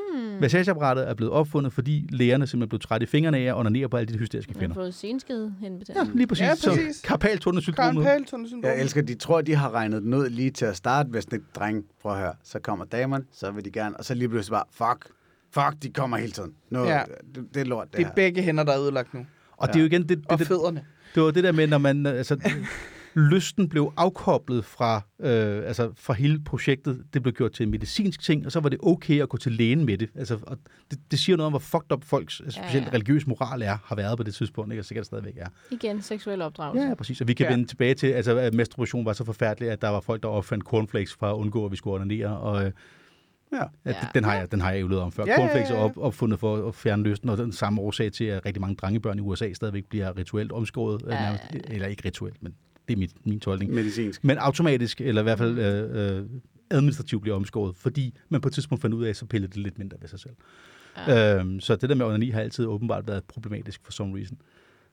Massageapparatet er blevet opfundet, fordi lægerne simpelthen blev trætte i fingrene af at onanere på alle de hysteriske Jeg har kvinder. fået senskede Ja, lige præcis. Ja, Så præcis. karpaltunnelsyndromet. Karen Palton, syndrom. Jeg elsker, de tror, de har regnet den ud lige til at starte, hvis det er dreng, prøv at høre, så kommer damerne, så vil de gerne, og så lige pludselig bare, fuck, fuck, de kommer hele tiden. Nu, Ja. ja. det, det er lort, det, Det er her. begge hænder, der er ødelagt nu. Og det er jo igen det, Og det, det, fødderne. det var det der med, når man, altså, lysten blev afkoblet fra, øh, altså, fra hele projektet. Det blev gjort til en medicinsk ting, og så var det okay at gå til lægen med det. Altså, og det, det siger noget om, hvor fucked up folks, altså, Ja, specielt ja. religiøs moral er, har været på det tidspunkt, ikke? og sikkert stadigvæk er. Igen, seksuel opdragelse. Ja, præcis. Og vi kan Ja. ja. vende tilbage til, altså, at masturbation var så forfærdelig, at der var folk, der opfandt cornflakes for at undgå, at vi skulle ordinere. Og, øh, Ja. Ja, Ja. ja. Den, har jeg, den har jeg jo om før. Ja, Ja, ja, Cornflakes er ja. op, opfundet for at fjerne lysten, og den samme årsag til, at rigtig mange drengebørn i USA stadigvæk bliver rituelt omskåret. Ja, Ja, ja, nærmest, eller ikke rituelt, men det er mit, min tolkning. Medicinsk. Men automatisk, eller i hvert fald øh, øh, administrativt bliver omskåret, fordi man på et tidspunkt fandt ud af, så pillede det lidt mindre ved sig selv. Ja. Øhm, så det der med onani har altid åbenbart været problematisk for some reason.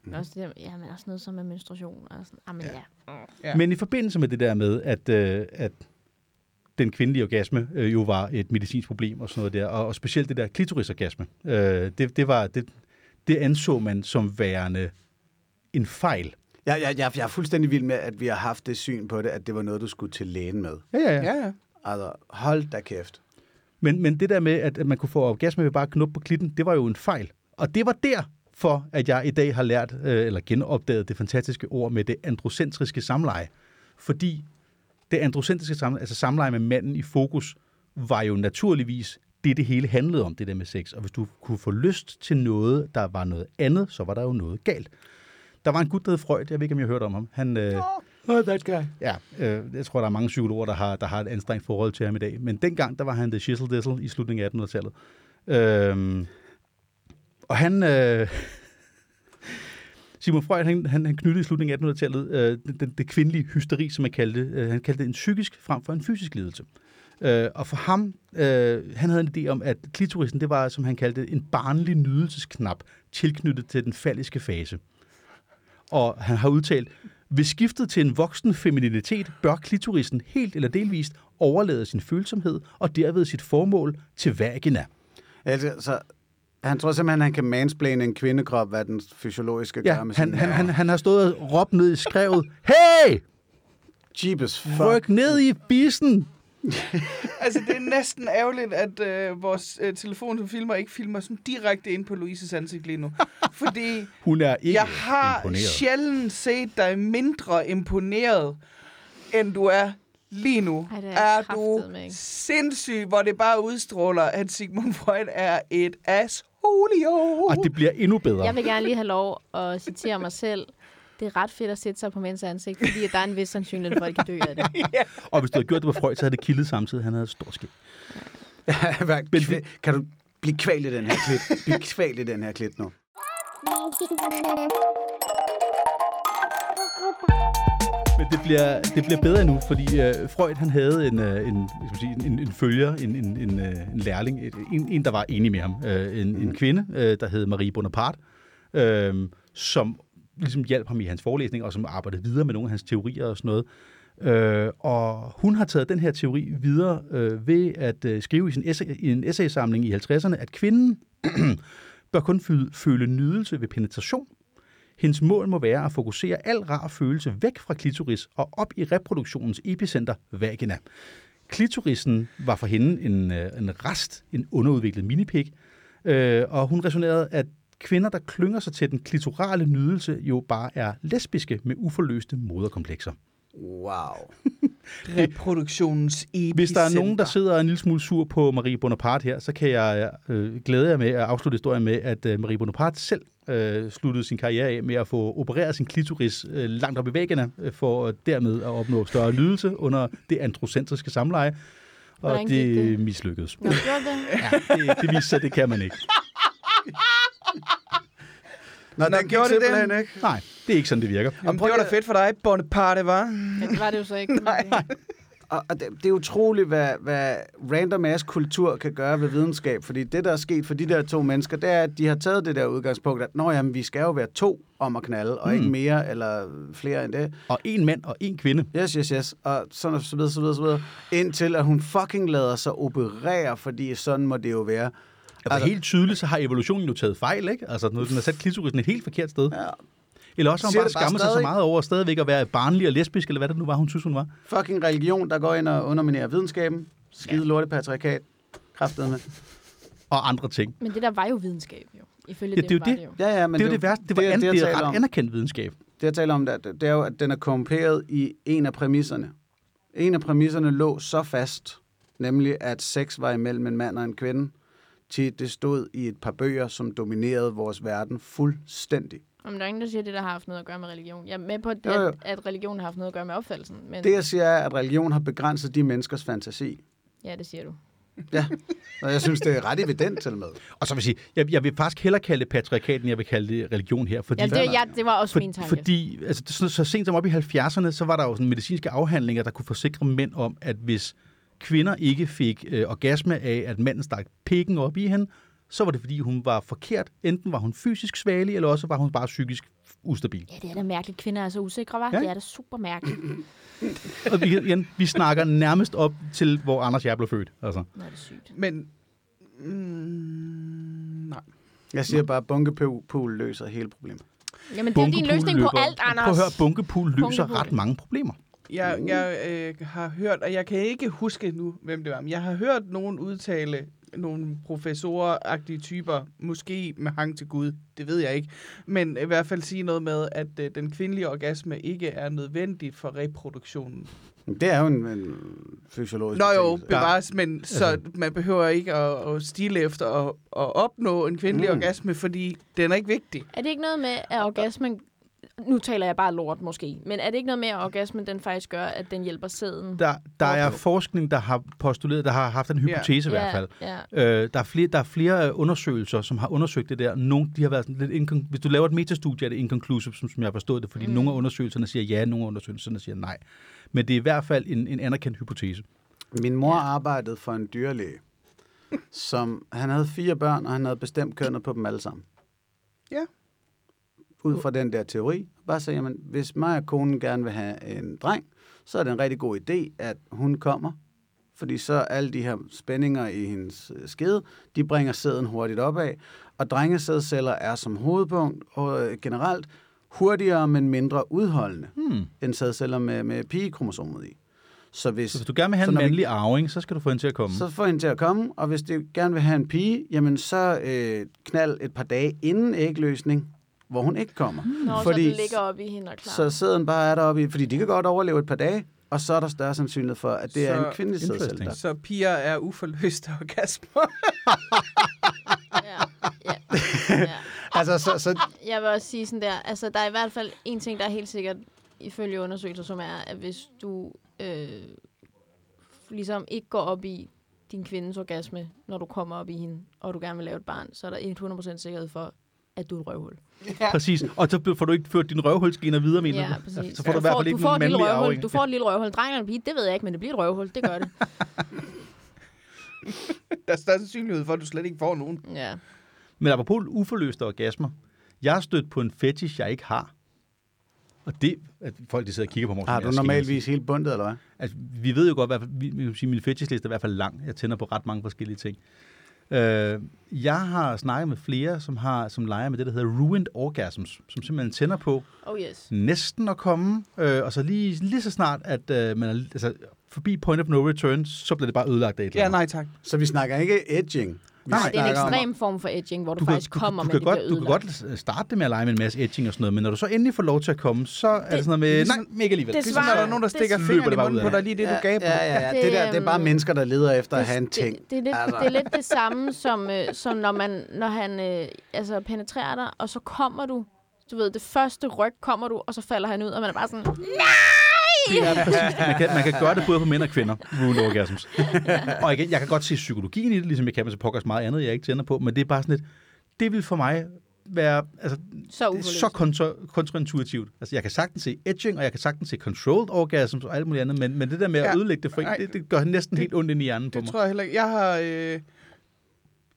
Men også, det der, ja, men også noget som med menstruation. Og sådan. Jamen, ja. Ja. Ja. Men i forbindelse med det der med, at, øh, at den kvindelige orgasme øh, jo var et medicinsk problem og sådan noget der, og, og specielt det der klitorisorgasme, øh, det, det, var, det, det anså man som værende en fejl. Jeg, jeg, jeg, jeg er fuldstændig vild med, at vi har haft det syn på det, at det var noget, du skulle til lægen med. Ja, ja, Ja, ja. Altså, hold da kæft. Men, men det der med, at, at man kunne få orgasme ved bare at knuppe på klitten, det var jo en fejl. Og det var derfor, at jeg i dag har lært, øh, eller genopdaget det fantastiske ord med det androcentriske samleje. Fordi det androcentriske samleje, altså samleje med manden i fokus, var jo naturligvis det, det hele handlede om, det der med sex. Og hvis du kunne få lyst til noget, der var noget andet, så var der jo noget galt. Der var en gut, der hed Freud, jeg ved ikke, om jeg har hørt om ham. Han, øh, Oh, that guy. Ja, øh, jeg tror, der er mange psykologer, der har, der har et anstrengt forhold til ham i dag. Men dengang, der var han the shizzle dizzle i slutningen af 1800-tallet. Øhm, og han... Øh, Simon Freud, han, han, han knyttede i slutningen af 1800-tallet øh, det, det, det kvindelige hysteri, som man kaldte det. Øh, han kaldte det en psykisk frem for en fysisk lidelse. Øh, og for ham, øh, han havde en idé om, at klitorisen, det var, som han kaldte det, en barnlig nydelsesknap, tilknyttet til den falliske fase. Og han har udtalt, ved skiftet til en voksen femininitet bør klitorisen helt eller delvist overlade sin følsomhed og derved sit formål til vagina. Altså, så han tror simpelthen, han kan mansplane en kvindekrop, hvad den fysiologiske Ja, gør med han, sin han, han, han har stået og råbt ned i skrevet, hey! Jeepes fuck. Ryk ned i bissen! Altså, det er næsten ærgerligt, at øh, vores øh, telefon, som filmer, ikke filmer sådan direkte ind på Louises ansigt lige nu. Fordi Hun er ikke jeg har imponeret. sjældent set dig mindre imponeret, end du er lige nu. Ej, er er du sindssyg, hvor det bare udstråler, at Sigmund Freud er et asshole. Og det bliver endnu bedre. Jeg vil gerne lige have lov at citere mig selv. Det er ret fedt at sætte sig på mænds ansigt, fordi der er en vis sandsynlighed for, at de kan dø af det. Og hvis du havde gjort det på Freud, så havde det kildet samtidig. Han havde stor skæg. Kvæ- kan du blive kvalt i den her klit? Bliv kvalt i den her klit nu. Men det bliver, det bliver bedre nu, fordi øh, Freud han havde en, øh, en, hvad skal sige, en, en følger, en, en, en, øh, en lærling, en, en, der var enig med ham. Øh, en, en kvinde, øh, der hed Marie Bonaparte, øh, som ligesom hjalp ham i hans forelæsning, og som arbejdede videre med nogle af hans teorier og sådan noget. Øh, og hun har taget den her teori videre øh, ved at øh, skrive i, sin essay, i en essaysamling i 50'erne, at kvinden bør kun føle, føle nydelse ved penetration. Hendes mål må være at fokusere al rar følelse væk fra klitoris og op i reproduktionens epicenter, vagina. Klitorisen var for hende en, øh, en rest, en underudviklet minipik, øh, og hun resonerede, at kvinder, der klynger sig til den klitorale nydelse, jo bare er lesbiske med uforløste moderkomplekser. Wow. Reproduktionens epicenter. Hvis der er nogen, der sidder en lille smule sur på Marie Bonaparte her, så kan jeg øh, glæde jer med at afslutte historien med, at øh, Marie Bonaparte selv øh, sluttede sin karriere af med at få opereret sin klitoris øh, langt op i væggene, øh, for dermed at opnå større nydelse under det androcentriske samleje. Og det, det? mislykkedes. Nå, det? Ja, det, det viser sig, at det kan man ikke. Nå, Nå, den gjorde det simpelthen det? ikke. Nej, det er ikke sådan, det virker. Jamen, det var da fedt for dig, Bonaparte, var. Men det var det jo så ikke. Nej. Og, og det, det er utroligt, hvad, hvad random ass kultur kan gøre ved videnskab. Fordi det, der er sket for de der to mennesker, det er, at de har taget det der udgangspunkt, at Nå, jamen, vi skal jo være to om at knalde, og mm. ikke mere eller flere end det. Og en mand og en kvinde. Yes, yes, yes. Og sådan og så videre, så videre, så videre. Indtil at hun fucking lader sig operere, fordi sådan må det jo være. Altså, altså helt tydeligt, så har evolutionen jo taget fejl, ikke? Altså, nu den har sat klitorisen et helt forkert sted. Ja, Eller også har hun bare det skammet sig så meget over stadigvæk at være barnlig og lesbisk, eller hvad det nu var, hun synes, hun var. fucking religion, der går ind og underminerer videnskaben. Skide lorte patriarkat. Kræftet med. Og andre ting. Men det der var jo videnskab, jo. Ifølge Ja, det, det er jo var det. det jo. Ja, ja, men det er jo det værste. Det var det, an, det, det er ret om. anerkendt videnskab. Det, jeg taler om, det, det er jo, at den er korrumperet i en af præmisserne. En af præmisserne lå så fast, nemlig at sex var imellem en mand og en kvinde, til det stod i et par bøger, som dominerede vores verden fuldstændig. Om der er ingen, der siger, at det der har haft noget at gøre med religion. Jeg er med på, at, Jo, jo. at, at religion har haft noget at gøre med opfattelsen. Men Det, jeg siger, er, at religion har begrænset de menneskers fantasi. ja, det siger du. Ja, og jeg synes, det er ret evident til med. Og så vil jeg sige, jeg, jeg vil faktisk hellere kalde det patriarkat, end jeg vil kalde det religion her. Fordi, Ja, det, ja, det var også for, min tanke. fordi altså, så, så sent som op i 70'erne, så var der jo sådan medicinske afhandlinger, der kunne forsikre mænd om, at hvis kvinder ikke fik øh, orgasme af, at manden stak pikken op i hende, så var det, fordi hun var forkert. Enten var hun fysisk svagelig, eller også var hun bare psykisk ustabil. Ja, det er da mærkeligt. Kvinder er så usikre, var? Ja. Det er da super mærkeligt. Og vi, igen, vi snakker nærmest op til, hvor Anders jeg blev født. Altså. Nå, er det sygt. Men... Mm, nej. Jeg siger bare, at bunkepool løser hele problemet. Jamen, det er din løsning på løber- alt, Anders. Prøv at høre, bunkepool løser Bunkepool. ret mange problemer. Jeg, jeg øh, har hørt, og jeg kan ikke huske nu, hvem det var, men jeg har hørt nogen udtale, nogle professoragtige typer, måske med hang til Gud, det ved jeg ikke, men i hvert fald sige noget med, at øh, den kvindelige orgasme ikke er nødvendig for reproduktionen. Det er jo en, en fysiologisk Nå jo, bevares, men så man behøver ikke at, at stile efter at, at opnå en kvindelig Mm. mm. orgasme, fordi den er ikke vigtig. Er det ikke noget med, at orgasmen... Nu taler jeg bare lort måske. Men er det ikke noget med, at orgasmen den faktisk gør, at den hjælper sæden? Der, der er forskning, der har postuleret, der har haft en hypotese i hvert fald. Ja, Øh, der, er flere, der er flere øh, undersøgelser, som har undersøgt det der. Nogle, de har været sådan lidt incon- Hvis du laver et metastudie, er det inconclusive, som, som jeg har forstået det, fordi mm. Nogle af undersøgelserne siger ja, nogle af undersøgelserne siger nej. Men det er i hvert fald en, en anerkendt hypotese. Min mor arbejdede for en dyrlæge, som han havde fire børn, og han havde bestemt kønnet på dem alle sammen. Ja. Ud fra den der teori. Bare sagde, jamen, hvis mig og konen gerne vil have en dreng, så er det en rigtig god idé, at hun kommer. Fordi så alle de her spændinger i hendes øh, skede, de bringer sæden hurtigt opad. Og drengesædceller er som hovedpunkt og øh, generelt hurtigere, men mindre udholdende Hmm. end sædceller med, med pigekromosomet i. Så hvis, Så hvis du gerne vil have en vi- mandlig arving, så skal du få hende til at komme. så får hende til at komme, og hvis du gerne vil have en pige, jamen så øh, knald et par dage inden ægløsning, hvor hun ikke kommer. Når Fordi- så den ligger op i hende og klar. Så sæden bare er deroppe i, fordi de kan godt overleve et par dage, og så er der større sandsynlighed for, at det er Så- en kvindelig sædcelle. Så piger er uforløste orgasmer. ja, ja, ja. Altså, så, så, Jeg vil også sige sådan der, altså der er i hvert fald en ting, der er helt sikkert ifølge undersøgelser, som er, at hvis du øh, ligesom ikke går op i din kvindes orgasme, når du kommer op i hende, og du gerne vil lave et barn, så er der 100% sikkerhed for, at du er et røvhul. Præcis. Og så får du ikke ført din røvhulsgener videre, mener Ja, du? præcis. Så får du i hvert fald ikke du får nogen mandlig røvhul. Du får et lille røvhul. Dreng eller pige, det ved jeg ikke, men det bliver et røvhul. Det gør det. Der er større sandsynlighed for, at du slet ikke får nogen. ja. Men apropos uforløste orgasmer. Jeg har stødt på en fetish, jeg ikke har. Og det, at folk de sidder og kigger på mig. har du er normalvis helt bundet, eller hvad? Altså, vi ved jo godt, hvad, vi, vi kan sige, min fetishliste er i hvert fald lang. Jeg tænder på ret mange forskellige ting. Øh, jeg har snakket med flere, som har som leger med det, der hedder ruined orgasms, som simpelthen tænder på Oh yes. næsten at komme, øh, og så lige, lige så snart, at øh, man er altså, forbi point of no return, så bliver det bare ødelagt af et eller Ja, nej tak. Så vi snakker ikke edging. Nej, det er en snakker om- ekstrem form for edging, hvor du, Du kan, faktisk du, kommer, du, men kan det godt, du kan godt starte det med at lege med en masse edging og sådan noget, men når du så endelig får lov til at komme, så er det, Det- sådan noget med, nej, ikke alligevel. det Ligesom når svarer- der er nogen, der det stikker fingeren det i munden på dig, lige det du gav på. ja, ja, ja. Det, Det, der, det er bare øhm, mennesker, der leder efter at have en det, ting. Det, det, er lidt, Altså. det er lidt det samme, som, øh, som når, man, når han øh, altså penetrerer dig, og så kommer du, du ved, det første ryg kommer du, og så falder han ud, og man er bare sådan, præcis. Man kan, man kan gøre det både på mænd og kvinder, ruined orgasms. og igen, jeg kan godt se psykologien i det, ligesom jeg kan med så pokkers meget andet, jeg ikke tænder på, men det er bare sådan lidt, det vil for mig være altså, så det er så kontra, kontraintuitivt. Altså, jeg kan sagtens se edging, og jeg kan sagtens se controlled orgasms og alt muligt andet, men, men det der med at Ja. ødelægge det for en, Nej. det, det gør næsten helt ondt ind i hjernen på Det mig. tror jeg heller ikke. Jeg har, øh,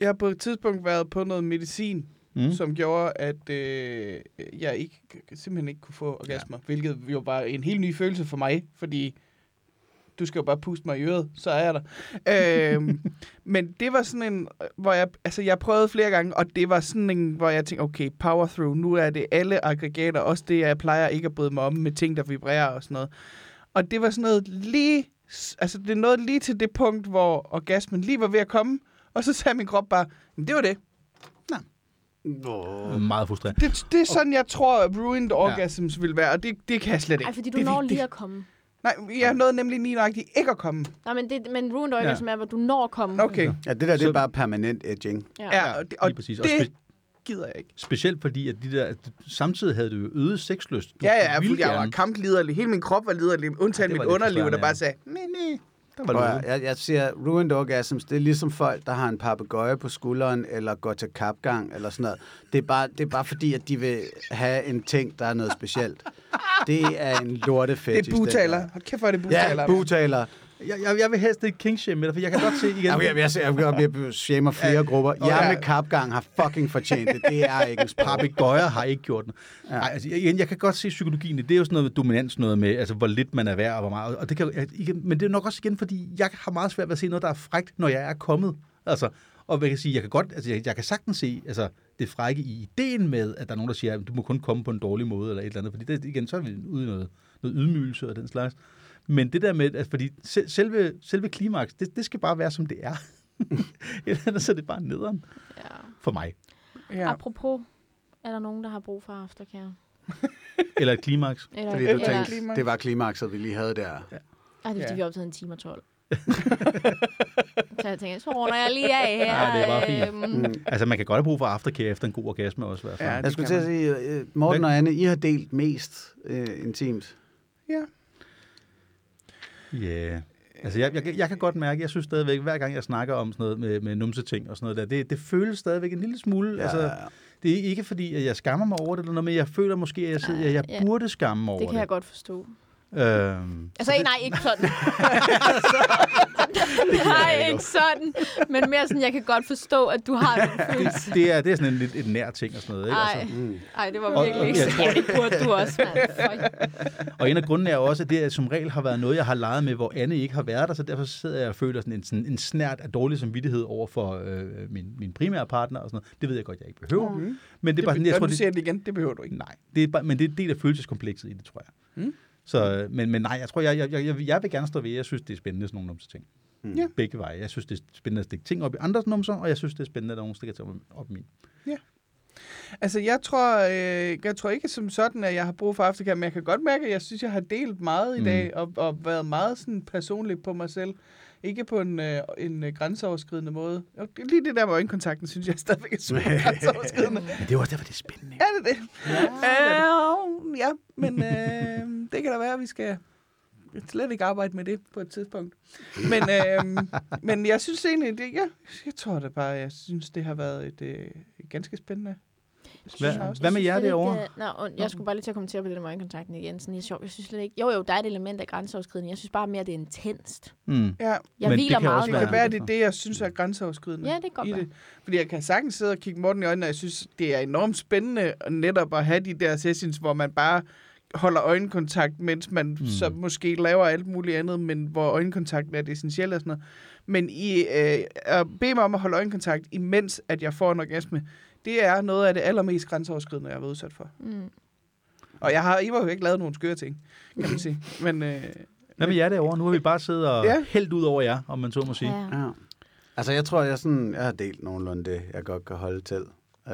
jeg har på et tidspunkt været på noget medicin, Mm. som gjorde, at øh, jeg ikke, simpelthen ikke kunne få orgasmer. Ja. Hvilket jo var en helt ny følelse for mig, fordi du skal jo bare puste mig i øret, så er jeg der. øhm, men det var sådan en, hvor jeg, altså jeg prøvede flere gange, og det var sådan en, hvor jeg tænkte, okay, power through, nu er det alle aggregater, også det, jeg plejer ikke at bryde mig om med ting, der vibrerer og sådan noget. Og det var sådan noget lige, altså det nåede lige til det punkt, hvor orgasmen lige var ved at komme, og så sagde min krop bare, "Men det var det. Åh. Meget frustrerende. Det, det er sådan, jeg tror, at ruined orgasms vil være, og det, det kan jeg slet ikke. Ej, fordi du det, når det, lige at komme. Nej, jeg nåede nemlig lige nøjagtigt ikke at komme. Nej, men, det, men ruined orgasm er, hvor du når at komme. Okay. Ja, det der, det Så- er bare permanent edging. Ja. Ja, og det, og Lige præcis. Og det gider jeg ikke. specielt fordi, at de der, at samtidig havde du jo øget sexlyst. Du Ja, ja, ville fordi jeg var kampliderlig. Hele min krop var liderlig, undtagen Ja, mit lidt underliv, der bare ja. sagde, nej, nej. Der var det at- jeg, jeg siger, ruined orgasms, det er ligesom folk, der har en papegøje på skulderen, eller går til kapgang, eller sådan noget. Det er, bare, det er bare fordi, at de vil have en ting, der er noget specielt. Det er en lorte Det fetish. er butaler. Hold kæft, hvor er det butaler. Ja, butaler. Jeg, jeg, jeg vil helst ikke kingshame med dig, for jeg kan godt se igen. Jeg, jeg, jeg, jeg, jeg, jeg shamer flere grupper. Jeg ja. med kapgang har fucking fortjent det. Det er ikke en. Papegøjer har ikke gjort noget. Ja. Ej, altså, igen, jeg kan godt se psykologien det. Det er jo sådan noget dominans, noget med, altså, hvor lidt man er værd og hvor meget. Og det kan, jeg, igen, men det er nok også igen, fordi jeg har meget svært ved at se noget, der er frægt, når jeg er kommet. Altså, og jeg kan sige, jeg kan godt, altså, jeg, jeg kan sagtens se altså, det frække i ideen med, at der er nogen, der siger, at du må kun komme på en dårlig måde, eller et eller andet. Fordi det, igen, så er vi ude i noget, noget ydmygelse og den slags. Men det der med, at fordi sel- selve, selve klimaks, det, det skal bare være, som det er. Ellers så er det bare nederen Ja. for mig. Ja. Apropos, er der nogen, der har brug for aftercare? Eller et klimaks. Eller, Fordi du eller, tænkte, klimaks. det var klimakset, vi lige havde der. Ej, det er fordi, Ja. vi har optaget en time og 12. så jeg tænker, så runder jeg lige af her. Ja, det er bare fint. Øhm, Altså, man kan godt have brug for aftercare efter en god orgasme også, i hvert fald. Ja, Ja. det Jeg skulle til at sige, øh, Morten og Anne, I har delt mest øh, intimt. Ja. Yeah. Altså, jeg, jeg, jeg kan godt mærke, jeg synes stadigvæk, hver gang jeg snakker om sådan noget med, med numseting og sådan noget der, det, det føles stadigvæk en lille smule. Ja. Altså, det er ikke fordi, at jeg skammer mig over det, eller noget, men jeg føler måske, at jeg, sidder, at jeg Ja. burde skamme mig over det det. kan jeg godt forstå. Øhm, Altså, nej, ikke sådan. nej, ikke sådan. Men mere sådan, jeg kan godt forstå, at du har den følelse. det, er, det er sådan en lidt et nær ting og sådan noget. Ikke? Ej, Altså, Mm. ej, det var Og- virkelig og ikke jeg sådan. Det burde du også, mand. Og en af grundene er også, at det som regel har været noget, jeg har leget med, hvor Anne ikke har været der, så derfor sidder jeg og føler sådan en, sådan en snært af dårlig samvittighed over for øh, min, min primære partner og sådan noget. Det ved jeg godt, jeg ikke behøver. Mm. Men det er Det, bare sådan, jeg tror, du det, siger det igen, det behøver du ikke. Nej, det er bare, men det er en del af følelseskomplekset i det, tror jeg. Mm. Så, øh, men, men nej, jeg tror, jeg, jeg, jeg, jeg, jeg vil gerne stå ved, jeg synes, det er spændende, sådan nogle numse ting. Mm. Ja. Begge veje. Jeg synes, det er spændende at stikke ting op i andres numser, og jeg synes, det er spændende, at der nogen stikker ting op, i min. Altså, jeg tror, øh, jeg tror ikke som sådan, at jeg har brug for aftercare, men jeg kan godt mærke, at jeg synes, jeg har delt meget i Mm. dag, og, og været meget sådan personlig på mig selv. Ikke på en, øh, en øh, grænseoverskridende måde. Lige det der med øjenkontakten, synes jeg stadigvæk er super grænseoverskridende. Men det er jo også derfor, det er spændende. Er det det? Øh, ja, men øh, det kan da være, at vi skal slet ikke arbejde med det på et tidspunkt. Men, øh, men jeg synes egentlig, det, ja, jeg tror det bare, jeg synes, det har været et, øh, et ganske spændende. Hvad- afsnit. hvad med jer derovre? ikke, Nå, jeg skulle bare lige til at kommentere på det der med øjenkontakten igen. Sådan, jeg, sjov, jeg synes slet ikke... Jo, jo, der er et element af grænseoverskridende. Jeg synes bare mere, det er intenst. Mm. Ja, Jeg Men det kan meget også det på kan være- være, det er det, jeg synes er grænseoverskridende. Ja, det kan godt i være. det. Fordi jeg kan sagtens sidde og kigge Morten i øjnene, og jeg synes, det er enormt spændende netop at have de der sessions, hvor man bare holder øjenkontakt, mens man mm. så måske laver alt muligt andet, men hvor øjenkontakten er det essentielle og sådan noget. Men i, øh, at bede mig om at holde øjenkontakt, imens at jeg får en orgasme, det er noget af det allermest grænseoverskridende, jeg har været udsat for. Mm. Og jeg har, I jo ikke lavet nogen skøre ting, kan man sige. Men øh, Hvad med jer derovre? Nu har vi bare siddet og Ja. hældt ud over jer, om man så må sige. Ja. Ja. Altså, jeg tror, jeg, sådan, jeg har delt nogenlunde det, jeg godt kan holde til. Uh,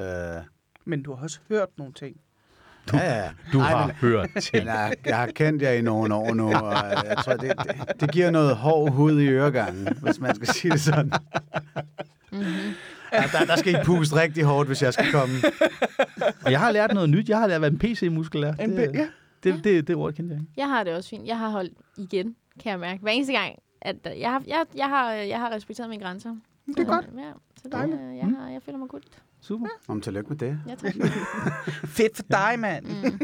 men du har også hørt nogle ting. ja, ja. Du Ej, har men- hørt til. Jeg, jeg har kendt jer i nogle år nu, og jeg tror, det, det, det giver noget hård hud i øregangen, hvis man skal sige det sådan. Mm-hmm. Ja, der, der skal I puste rigtig hårdt, hvis jeg skal komme. Og jeg har lært noget nyt. Jeg har lært, hvad en PC-muskel er. En Det, ja. det, det, det ord kendte jeg ikke. Jeg har det også fint. Jeg har holdt igen, kan jeg mærke. Hver eneste gang, at jeg har, jeg, jeg har, jeg har respekteret mine grænser. Det er godt. Ja, så det, Dejligt. jeg, har, jeg føler mig godt. Super. Om tillykke med det. Ja, tak. Fedt for dig, mand. Mm.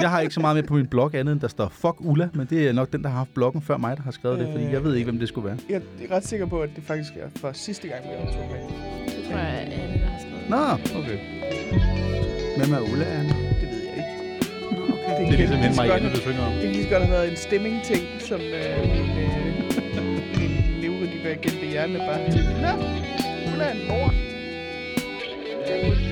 Jeg har ikke så meget med på min blog andet, end der står fuck Ulla, men det er nok den, der har haft bloggen før mig, der har skrevet det, fordi jeg ved ikke, hvem det skulle være. Jeg er ret sikker på, at det faktisk er for sidste gang, vi optog med. Det tror jeg, er alle, der har skrevet. Nå, okay. Hvem er Ulla, Anne? Det ved jeg ikke. Okay. Det er ligesom lige hende igen, du synger om. Det kan lige så godt have været en stemming-ting, som øh, min, øh, min neurodivergente hjerne bare Nå, hun er en lort.